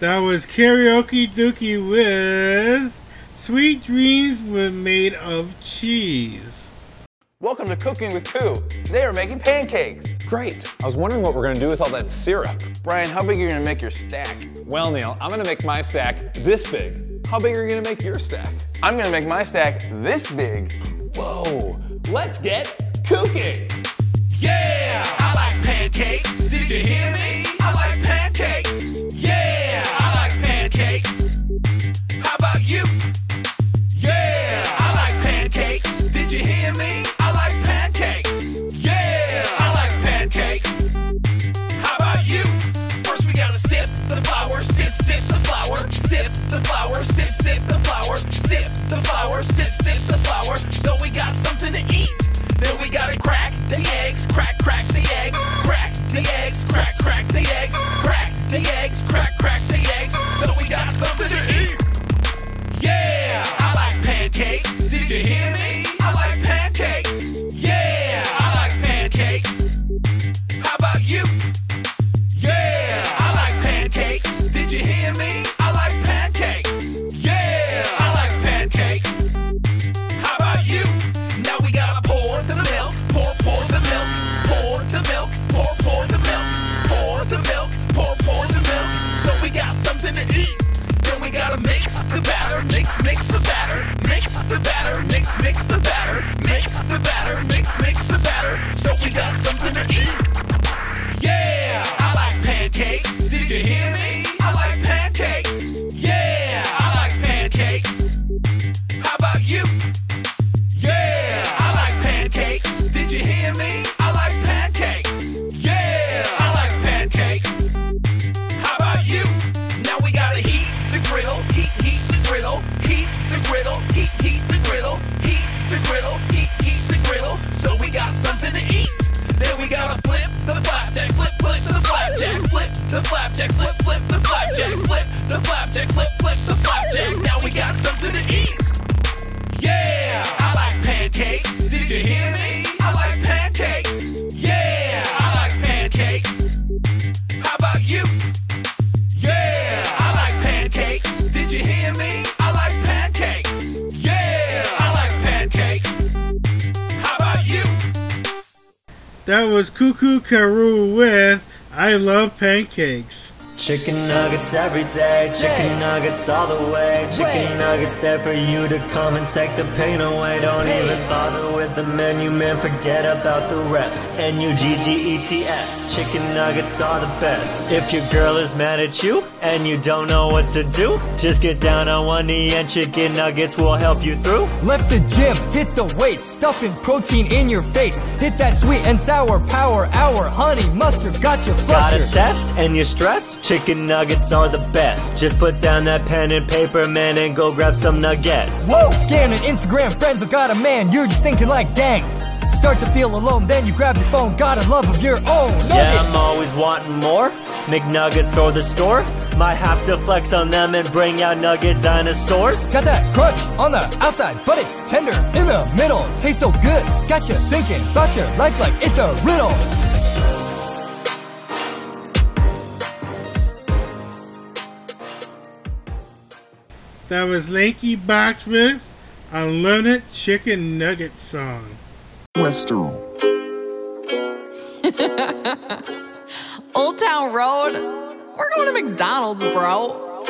That was Karaoke Dookie with Sweet Dreams Were Made of Cheese. Welcome to Cooking with Koo. Today we're making pancakes. Great. I was wondering what we're going to do with all that syrup. Brian, how big are you going to make your stack? Well, Neil, I'm going to make my stack this big. How big are you going to make your stack? I'm going to make my stack this big. Whoa. Let's get cooking. Yeah, I like pancakes. Did you hear me? I like pancakes. You? Yeah, I like pancakes. Did you hear me? I like pancakes. Yeah, I like pancakes. How about you? First we gotta the flour, the flour, the flour, the flour, the flour, the flour. So we got something to eat. Then we gotta crack the eggs, crack, crack the eggs, crack the eggs, crack, crack the eggs, crack the eggs, crack, crack the eggs. So we got something pancakes. Did you hear me? That was Cuckoo Karoo with I Love Pancakes. Chicken nuggets every day, chicken nuggets all the way. Chicken nuggets there for you to come and take the pain away. Don't even bother with the menu, man. Forget about the rest. N U G G E T S. Chicken nuggets are the best. If your girl is mad at you and you don't know what to do, just get down on one knee and chicken nuggets will help you through. Left the gym, hit the weights, stuffing protein in your face. Hit that sweet and sour power hour, honey mustard, got you Got a test and you're stressed? Chicken nuggets are the best. Just put down that pen and paper, man, and go grab some nuggets. Whoa, scamming Instagram friends, I got a man, you're just thinking like, dang. Start to feel alone, then you grab your phone, got a love of your own. Yeah, I'm always wanting more. McNuggets or the store. Might have to flex on them and bring out nugget dinosaurs. Got that crunch on the outside, but it's tender in the middle. Tastes so good, got you thinking about your life like it's a riddle. That was Lanky Boxsmith Unlimited Chicken Nugget Song. Western. [LAUGHS] Old Town Road. We're going to McDonald's, bro.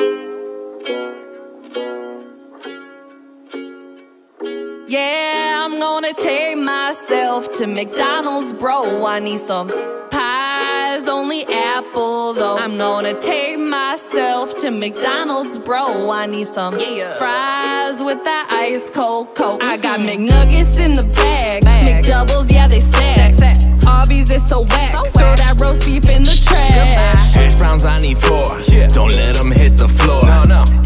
Yeah, I'm gonna take myself to McDonald's, bro. I need some pies, only apple though. I'm gonna take myself to McDonald's, bro. I need some fries with that ice cold Coke. I got McNuggets in the bag, McDoubles, yeah they stack. Arby's is so whack. Throw that roast beef in the trash. Hash browns, I need four. Don't let them hit the floor.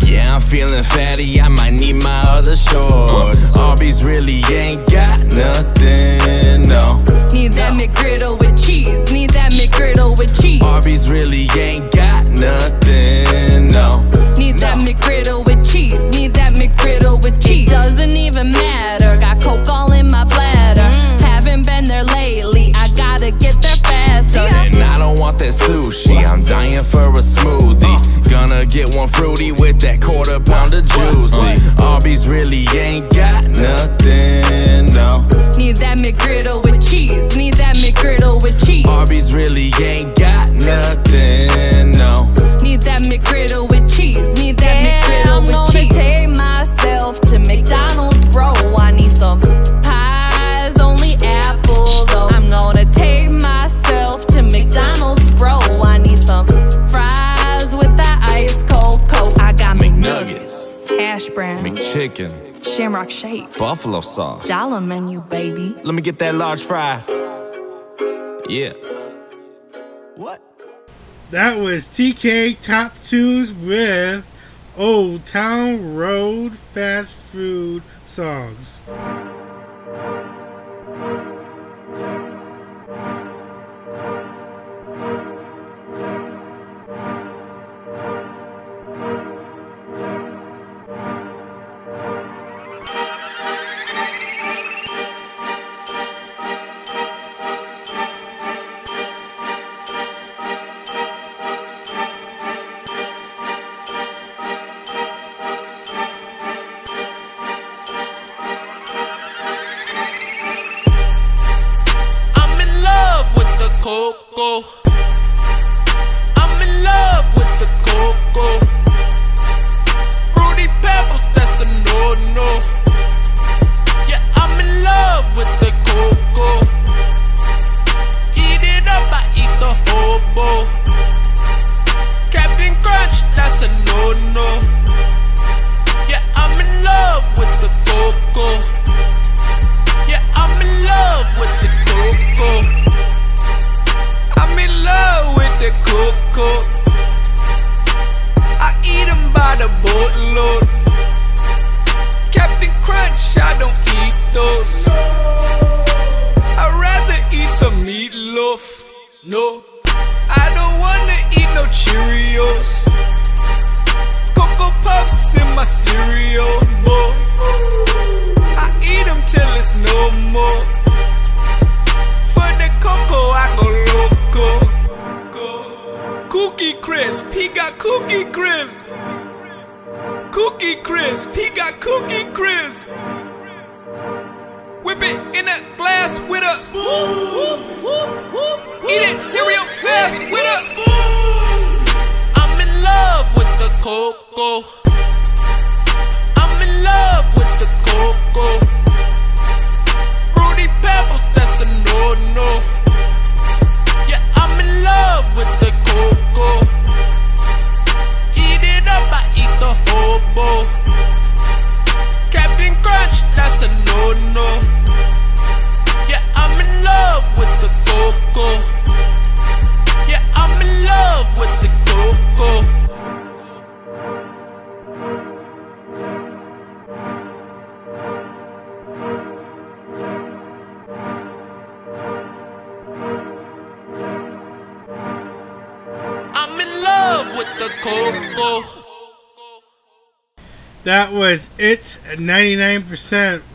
Yeah, I'm feeling fatty. I might need my other shorts. Uh. Arby's really ain't got nothing, no. Need that McGriddle with cheese. Need that McGriddle with cheese. Arby's really ain't got nothing, no. Need that McGriddle with cheese. Need that McGriddle with cheese. It doesn't even matter. Want that sushi. I'm dying for a smoothie. Gonna get one fruity with that quarter pound of juicy. Arby's really ain't got nothing, no. Need that McGriddle with cheese. Need that McGriddle with cheese. Arby's really ain't got nothing, no. Need that McGriddle with cheese. Need that McGriddle brown, McChicken, shamrock shake, buffalo sauce. dollar menu, baby. Let me get that large fry. Yeah. What? That was TK Top Tunes with Old Town Road fast food songs. 99%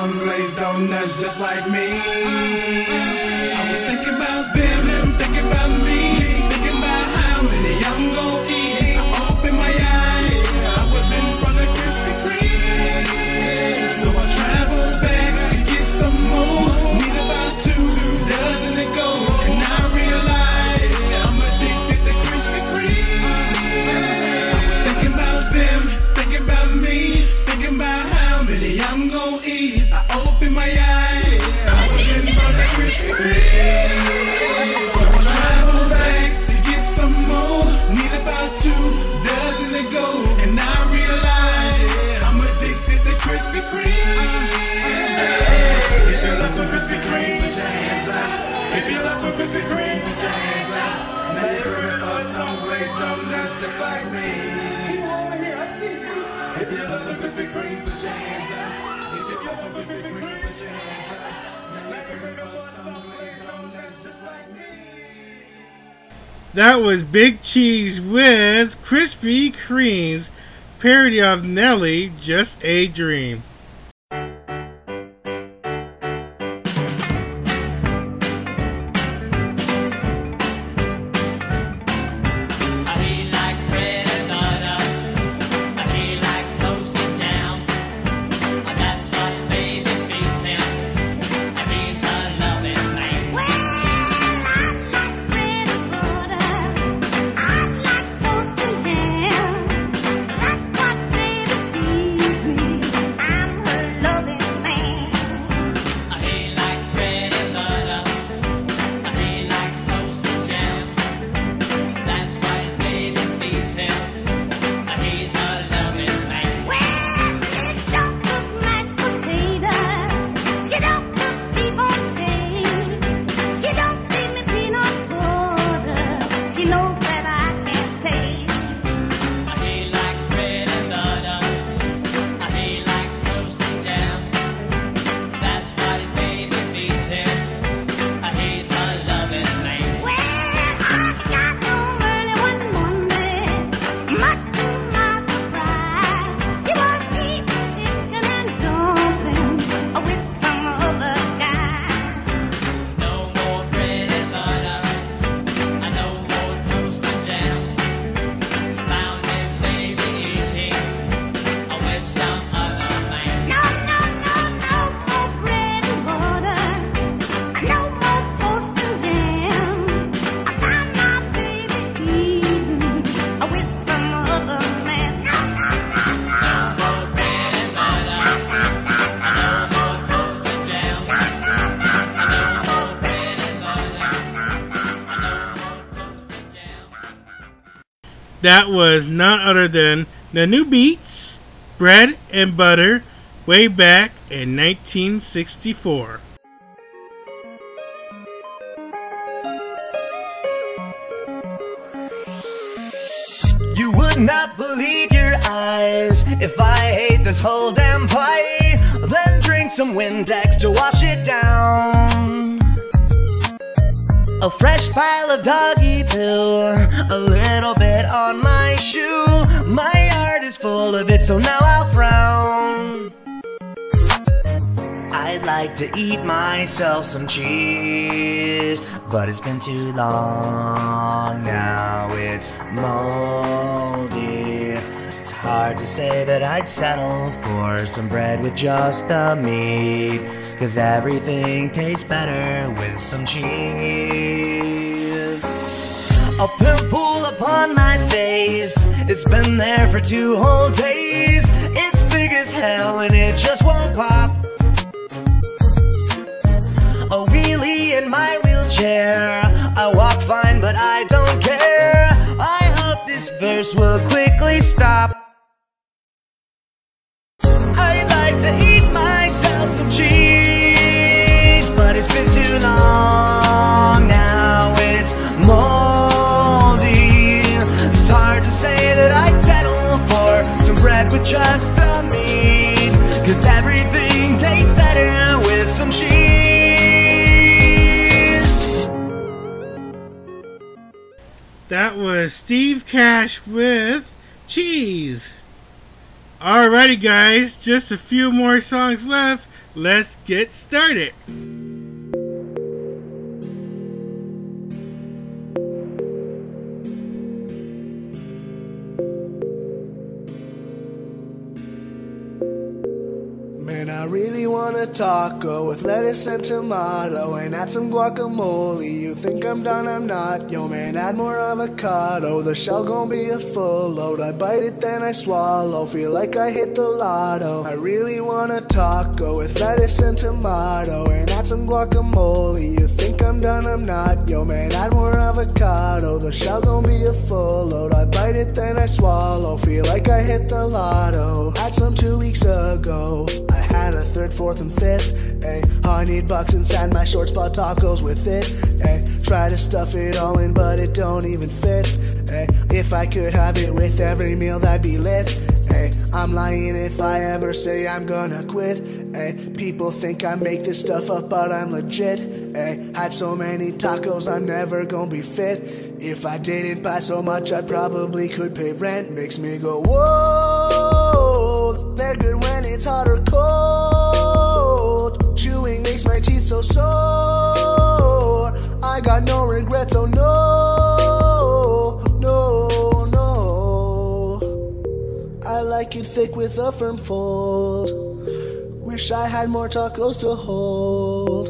some glazed donuts just like me. dumb nuts just like me. If you put your hands up. If you put your hands up. Now some dumb nuts just like me. That was Big Cheese with Krispy Kreme's parody of Nelly, Just a Dream. That was none other than the Newbeats, Bread and Butter, way back in 1964. to eat myself some cheese, but it's been too long. Now it's moldy. It's hard to say that I'd settle for some bread with just the meat, cause everything tastes better with some cheese. A pimple upon my face, it's been there for two whole days. It's big as hell and it just won't pop chair. I walk fine, but I don't care. I hope this verse will quickly stop. I'd like to eat myself some cheese, but it's been too long. Now it's moldy. It's hard to say that I'd settle for some bread with just That was Steve Cash with Cheese. Alrighty, guys, just a few more songs left. Let's get started. Really want a taco with lettuce and tomato and add some guacamole. You think I'm done, I'm not. Yo, man, add more avocado. The shell gon' be a full load. I bite it, then I swallow. Feel like I hit the lotto. I really want a taco with lettuce and tomato and add some guacamole. You think I'm done, I'm not. Yo, man, add more avocado. The shell gon' be a full load. I bite it, then I swallow. Feel like I hit the lotto. Had some two weeks ago. I had a third, fourth, and fifth. Ay, hundred bucks inside my shorts, bought tacos with it. Ay, try to stuff it all in, but it don't even fit. Ay, if I could have it with every meal, that'd be lit. Ay, I'm lying if I ever say I'm gonna quit. Ay, people think I make this stuff up, but I'm legit. Ay, had so many tacos, I'm never gonna be fit. If I didn't buy so much, I probably could pay rent. Makes me go, whoa, they're good when it's hot or cold. Chewing makes my teeth so sore. I got no regrets, oh no, no, no. I like it thick with a firm fold. Wish I had more tacos to hold.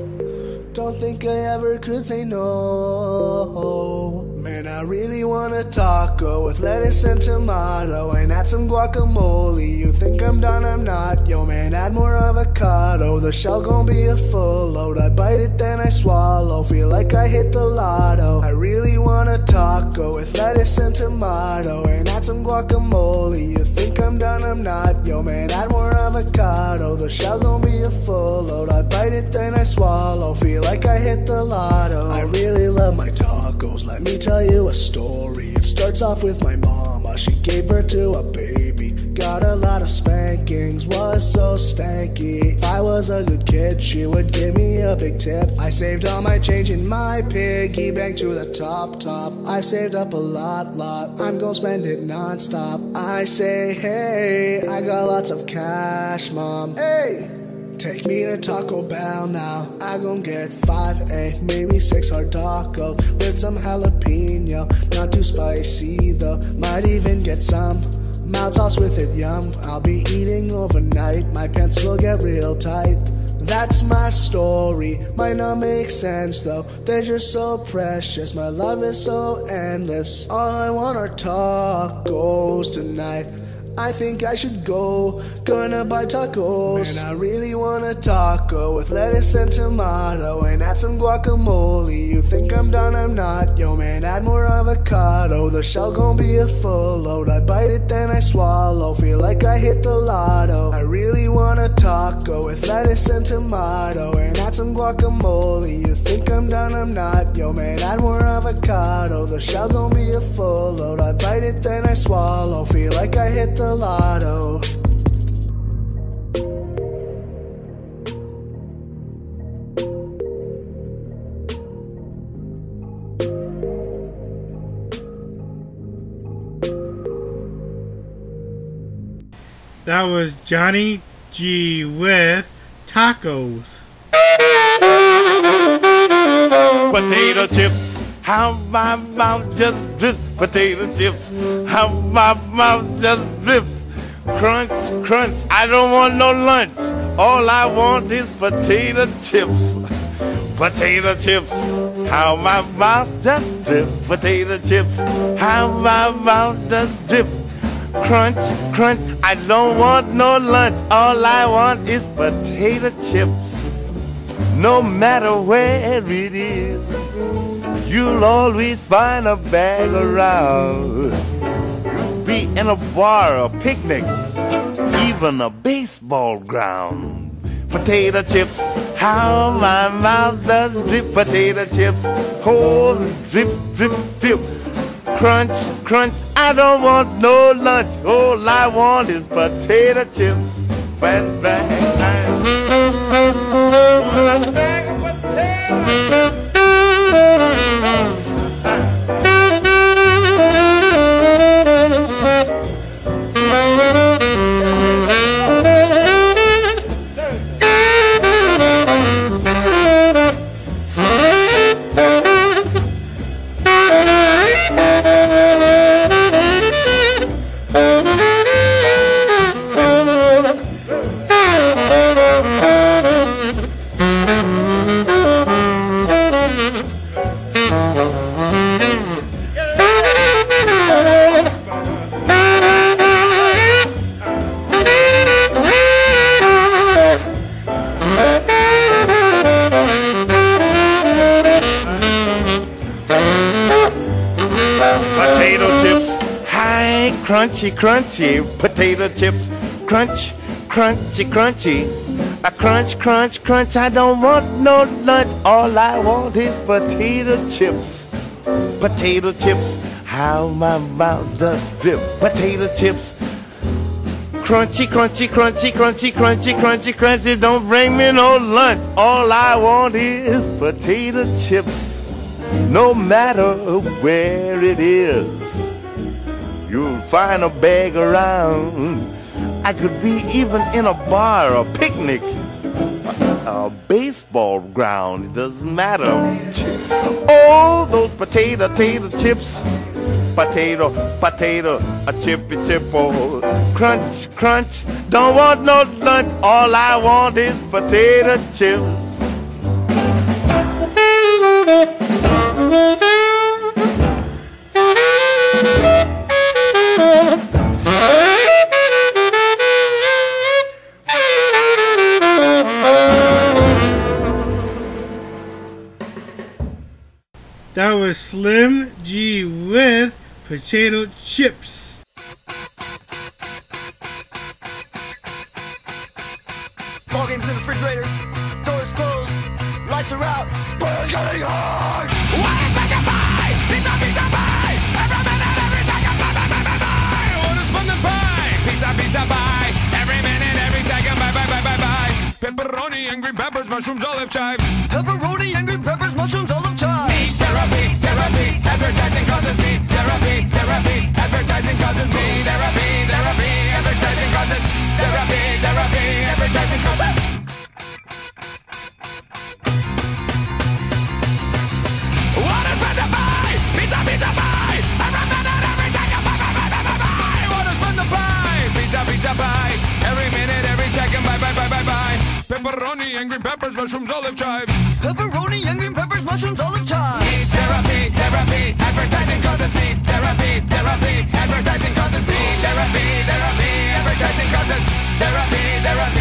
Don't think I ever could say no. Man, I really want a taco with lettuce and tomato and add some guacamole. You think I'm done, I'm not. Yo, man, add more avocado. The shell gon' be a full load. I bite it, then I swallow. Feel like I hit the lotto. I really want a taco with lettuce and tomato and add some guacamole. You think I'm done, I'm not. Yo, man, add more avocado. The shell gon' be a full load. I bite it, then I swallow. Feel like I hit the lotto. I really love my tacos. Let me tell you a story. It starts off with my mama. She gave birth to a baby. Got a lot of spankings, was so stanky. If I was a good kid, she would give me a big tip. I saved all my change in my piggy bank to the top, top. I've saved up a lot, lot. I'm gonna spend it non-stop. I say, hey, I got lots of cash, mom. Hey! Take me to Taco Bell now. I gon' get five, eight, maybe six hard taco with some jalapeno. Not too spicy though. Might even get some mild sauce with it. Yum. I'll be eating overnight. My pants will get real tight. That's my story. Might not make sense though. They're just so precious. My love is so endless. All I want are tacos tonight. I think I should go. Gonna buy tacos. Man, I really want a taco with lettuce and tomato and add some guacamole. You think I'm done? I'm not. Yo, man, add more avocado. The shell gon' be a full load. I bite it, then I swallow. Feel like I hit the lotto. I really want a taco with lettuce and tomato and add some guacamole. You think I'm done? I'm not. Yo, man, add more avocado. The shell gon' be a full load. I bite it, then I swallow. Feel like I hit the lotto. That was Johnny G with Tacos. Potato chips, how my mouth just drips. Potato chips, how my mouth just drips. Crunch, crunch, I don't want no lunch. All I want is potato chips. [LAUGHS] Potato chips, how my mouth just drips. Potato chips, how my mouth just drips. Crunch, crunch, I don't want no lunch. All I want is potato chips. No matter where it is, You'll always find a bag around. Be in a bar, a picnic, even a baseball ground. Potato chips, how my mouth does drip. Potato chips, whole drip, drip, drip. Crunch, crunch, I don't want no lunch. All I want is potato chips. Bang, bang, bang. Bag of. Crunchy, crunchy potato chips. Crunch, crunchy, crunchy. A crunch, crunch, crunch. I don't want no lunch. All I want is potato chips. Potato chips. How my mouth does drip. Potato chips. Crunchy, crunchy, crunchy, crunchy, crunchy, crunchy, crunchy. Don't bring me no lunch. All I want is potato chips. No matter where it is, you'll find a bag around. I could be even in a bar, a picnic, a baseball ground. It doesn't matter. Oh, those potato, potato chips. Potato, potato, a chippy chippo. Oh, crunch, crunch. Don't want no lunch. All I want is potato chips. That was Slim G with potato chips. Ball games in the refrigerator, doors closed, lights are out, but it's getting hard. And green peppers, mushrooms, olive chives. Pepperoni and green peppers, mushrooms, olive chives. Me therapy, therapy. Advertising causes me therapy, therapy. Advertising causes me therapy, therapy. Advertising causes therapy, therapy. Advertising causes. And green peppers, mushrooms, olive chives. Pepperoni and green peppers, mushrooms, olive chives. Need therapy, therapy. Advertising causes need therapy, therapy. Advertising causes need therapy, therapy. Advertising causes therapy, therapy.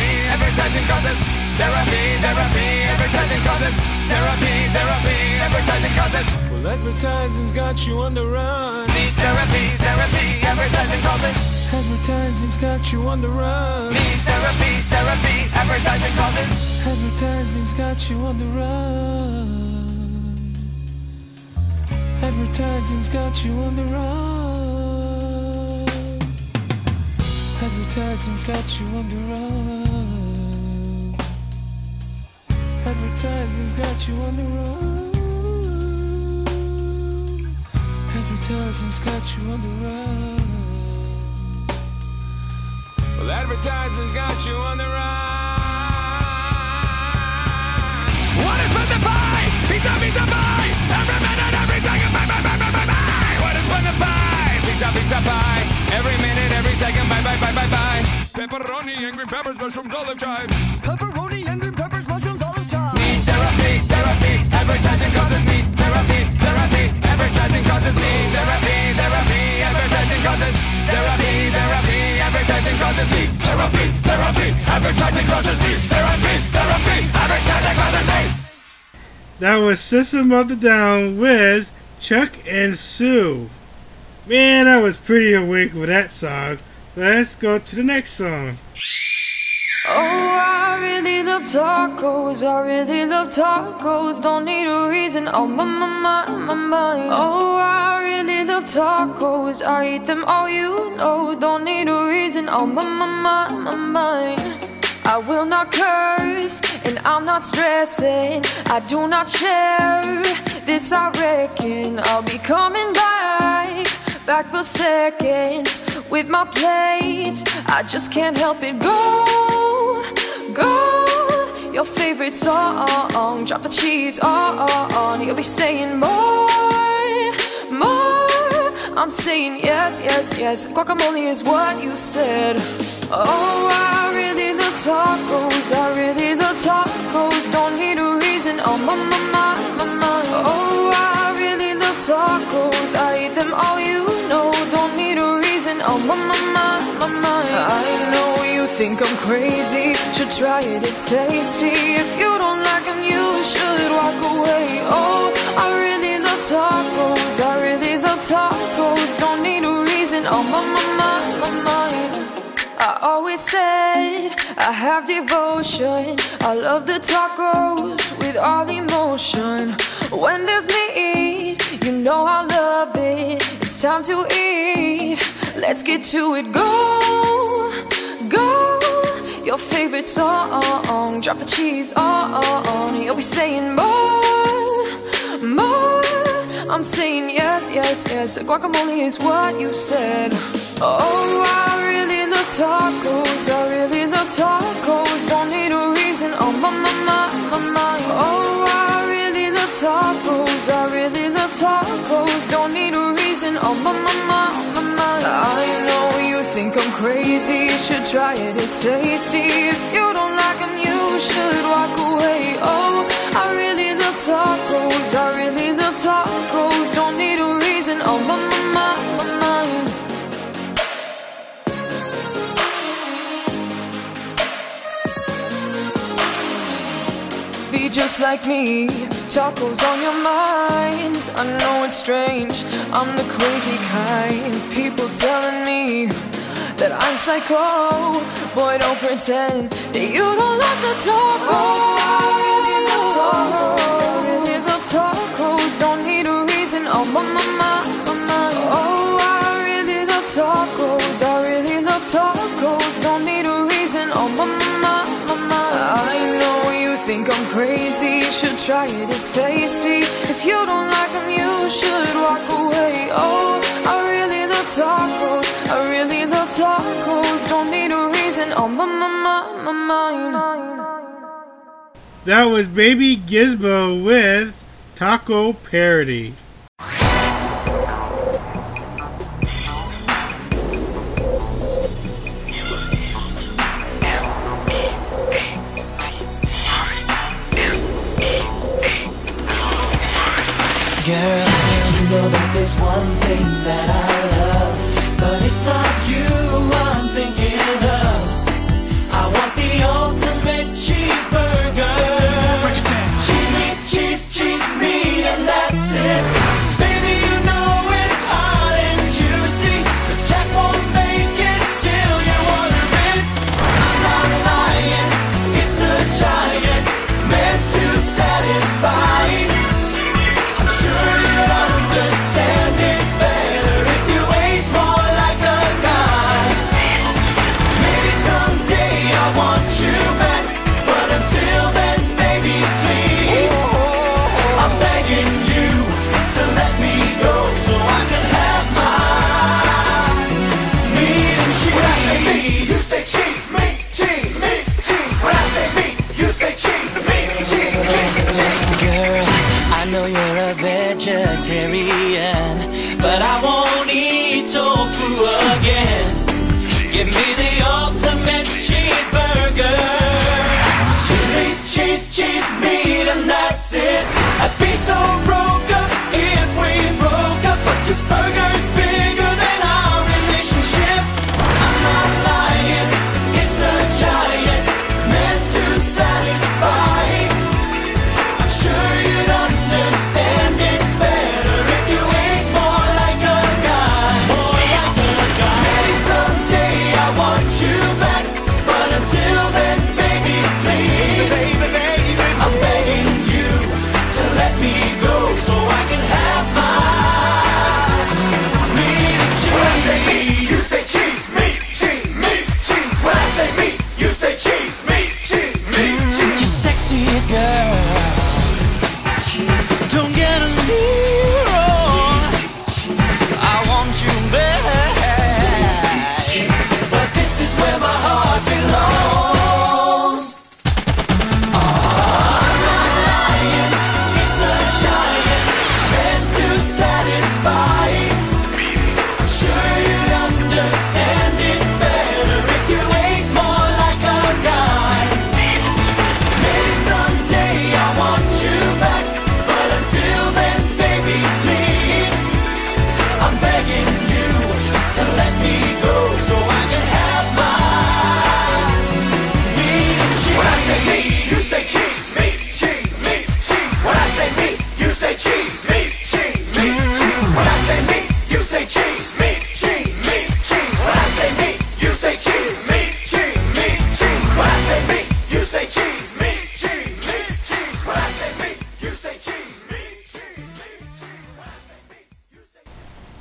Advertising causes therapy, therapy. Advertising causes therapy, therapy. Advertising causes. Well, advertising's got you on the run. Need therapy, therapy. Advertising causes. Advertising's got you on the run. Need therapy, therapy. Advertising causes. Advertising's got you on the run. Advertising's got you on the run. Advertising's got you on the run. Advertising's got you on the run. Advertising's got you on the run. Well, advertising's got you on the run. What is meant to buy? Pizza, pizza, buy. Every minute, every second, buy, buy, buy, buy, buy, buy. What is fun to buy? Pizza, pizza, buy. Every minute, every second, buy, buy, buy, buy, buy. Pepperoni and green peppers, mushrooms, olive chives. Pepperoni and Advertising causes need therapy, therapy. Advertising causes need therapy, therapy. Advertising causes therapy, therapy. Advertising causes need therapy, therapy. Advertising causes need therapy, therapy. Advertising causes need. That was System of the Down with Chuck and Sue. Man, I was pretty awake with that song. Let's go to the next song. Oh, I really love tacos. I really love tacos. Don't need a reason. Oh, my, my, my, my, my. Oh, I really love tacos. I eat them all you know. Don't need a reason. Oh, my, my, my, my, my. I will not curse, and I'm not stressing. I do not share this, I reckon. I'll be coming back, back for seconds with my plate. I just can't help it. Go, go. Your favorite song, drop the cheese on. You'll be saying more, more. I'm saying yes, yes, yes. Guacamole is what you said. Oh, I really love tacos. I really love tacos. Don't need a reason. Oh, my, my, my, my, my. Oh, I really love tacos. I eat them all you know. Don't need a reason. Oh, my, my, my, my, my. I know think I'm crazy. Should try it, it's tasty. If you don't like them, you should walk away. Oh, I really love tacos. I really love tacos. Don't need a reason. Oh, my, my, my. always said I have devotion. I love the tacos with all emotion. When there's meat, you know I love it. It's time to eat. Let's get to it. Go, go. Your favorite song. Drop the cheese on. You'll be saying more, more. I'm saying yes, yes, yes. Guacamole is what you said. Oh, I really love tacos. I really love tacos. Don't need a reason. Oh, my, my, my, my, my. Oh, I tacos. I really love tacos. Don't need a reason. Oh, my, my, my, my, my. I know you think I'm crazy. You should try it. It's tasty. If you don't like them, you should walk away. Oh, I really love tacos. I really love tacos. Don't need a Be just like me, tacos on your mind. I know it's strange, I'm the crazy kind. People telling me that I'm psycho. Boy, don't pretend that you don't love the tacos. Oh, I really love tacos. I really love tacos. Don't try it. It's tasty. If you don't like them, you should walk away. Oh, I really love tacos. I really love tacos. Don't need a reason. Oh, my, my, my, my, mine. That was Baby Gizmo with Taco Parody. Girl, you know that there's one thing that I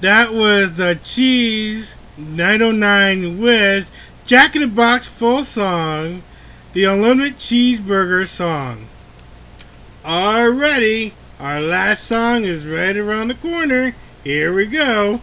That was the Cheese 909 with Jack in the Box full song, the Unlimited Cheeseburger song. Alrighty, our last song is right around the corner. Here we go.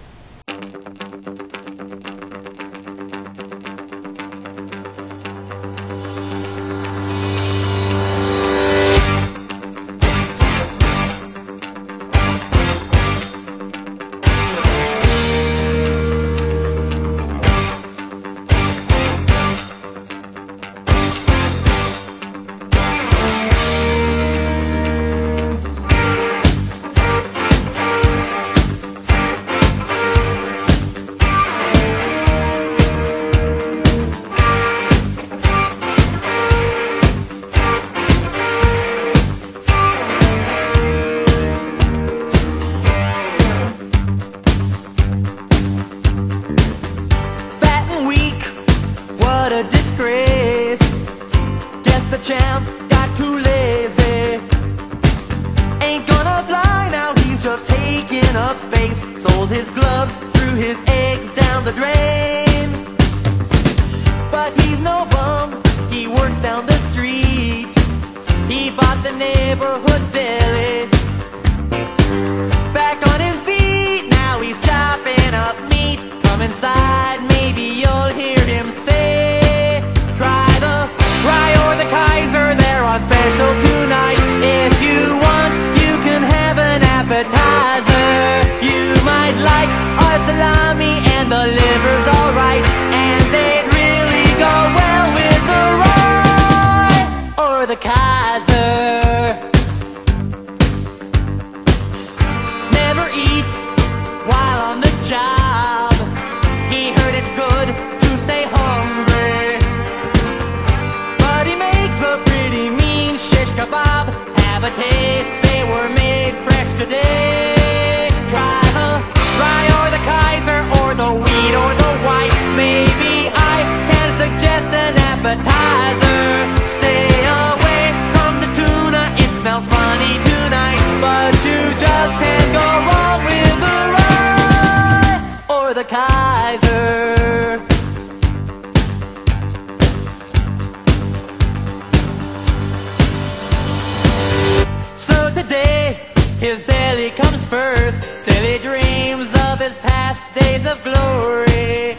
His daily comes first. Still he dreams of his past days of glory.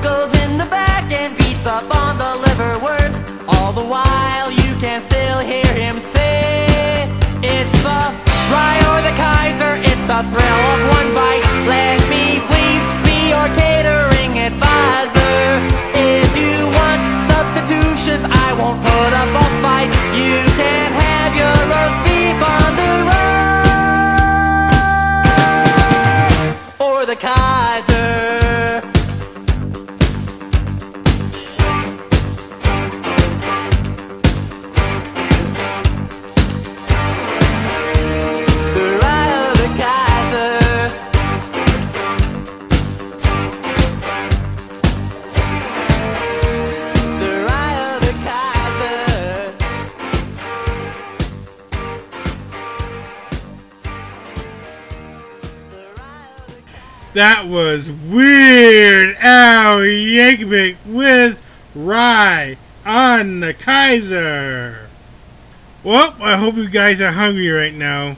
Goes in the back and beats up on the liverwurst. All the while, you can still hear him say, It's the rye or the Kaiser, it's the thrill of one bite. Let me please be your catering advisor. If you want substitutions, I won't put up That was Weird Al Yankovic with Rye on the Kaiser. Well, I hope you guys are hungry right now.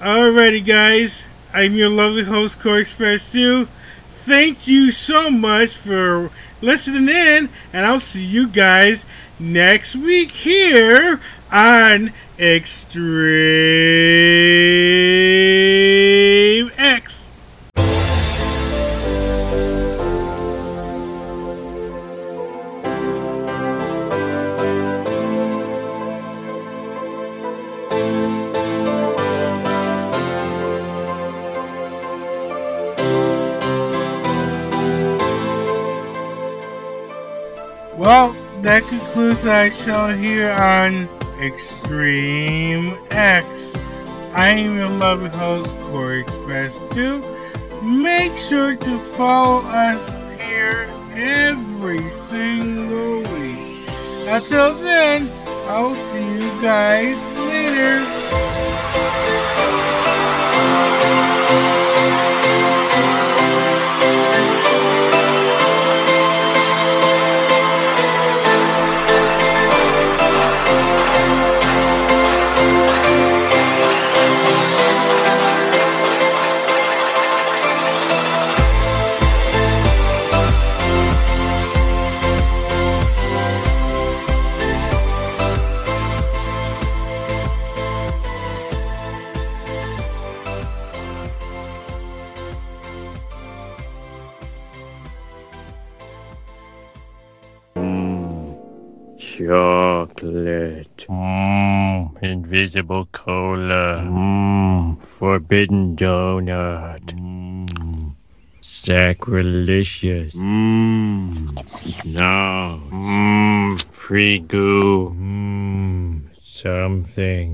Alrighty, guys. I'm your lovely host, Corey Express 2. Thank you so much for listening in, and I'll see you guys next week here on Extreme X. Well, that concludes our show here on Extreme X. I am your lovely host, Corey Express 2. Make sure to follow us here every single week. Until then, I'll see you guys later. Chocolate. Mmm, invisible cola. Mmm, forbidden donut. Mmm, sacrilegious. Mmm, no. Mmm, free goo. Mmm, something.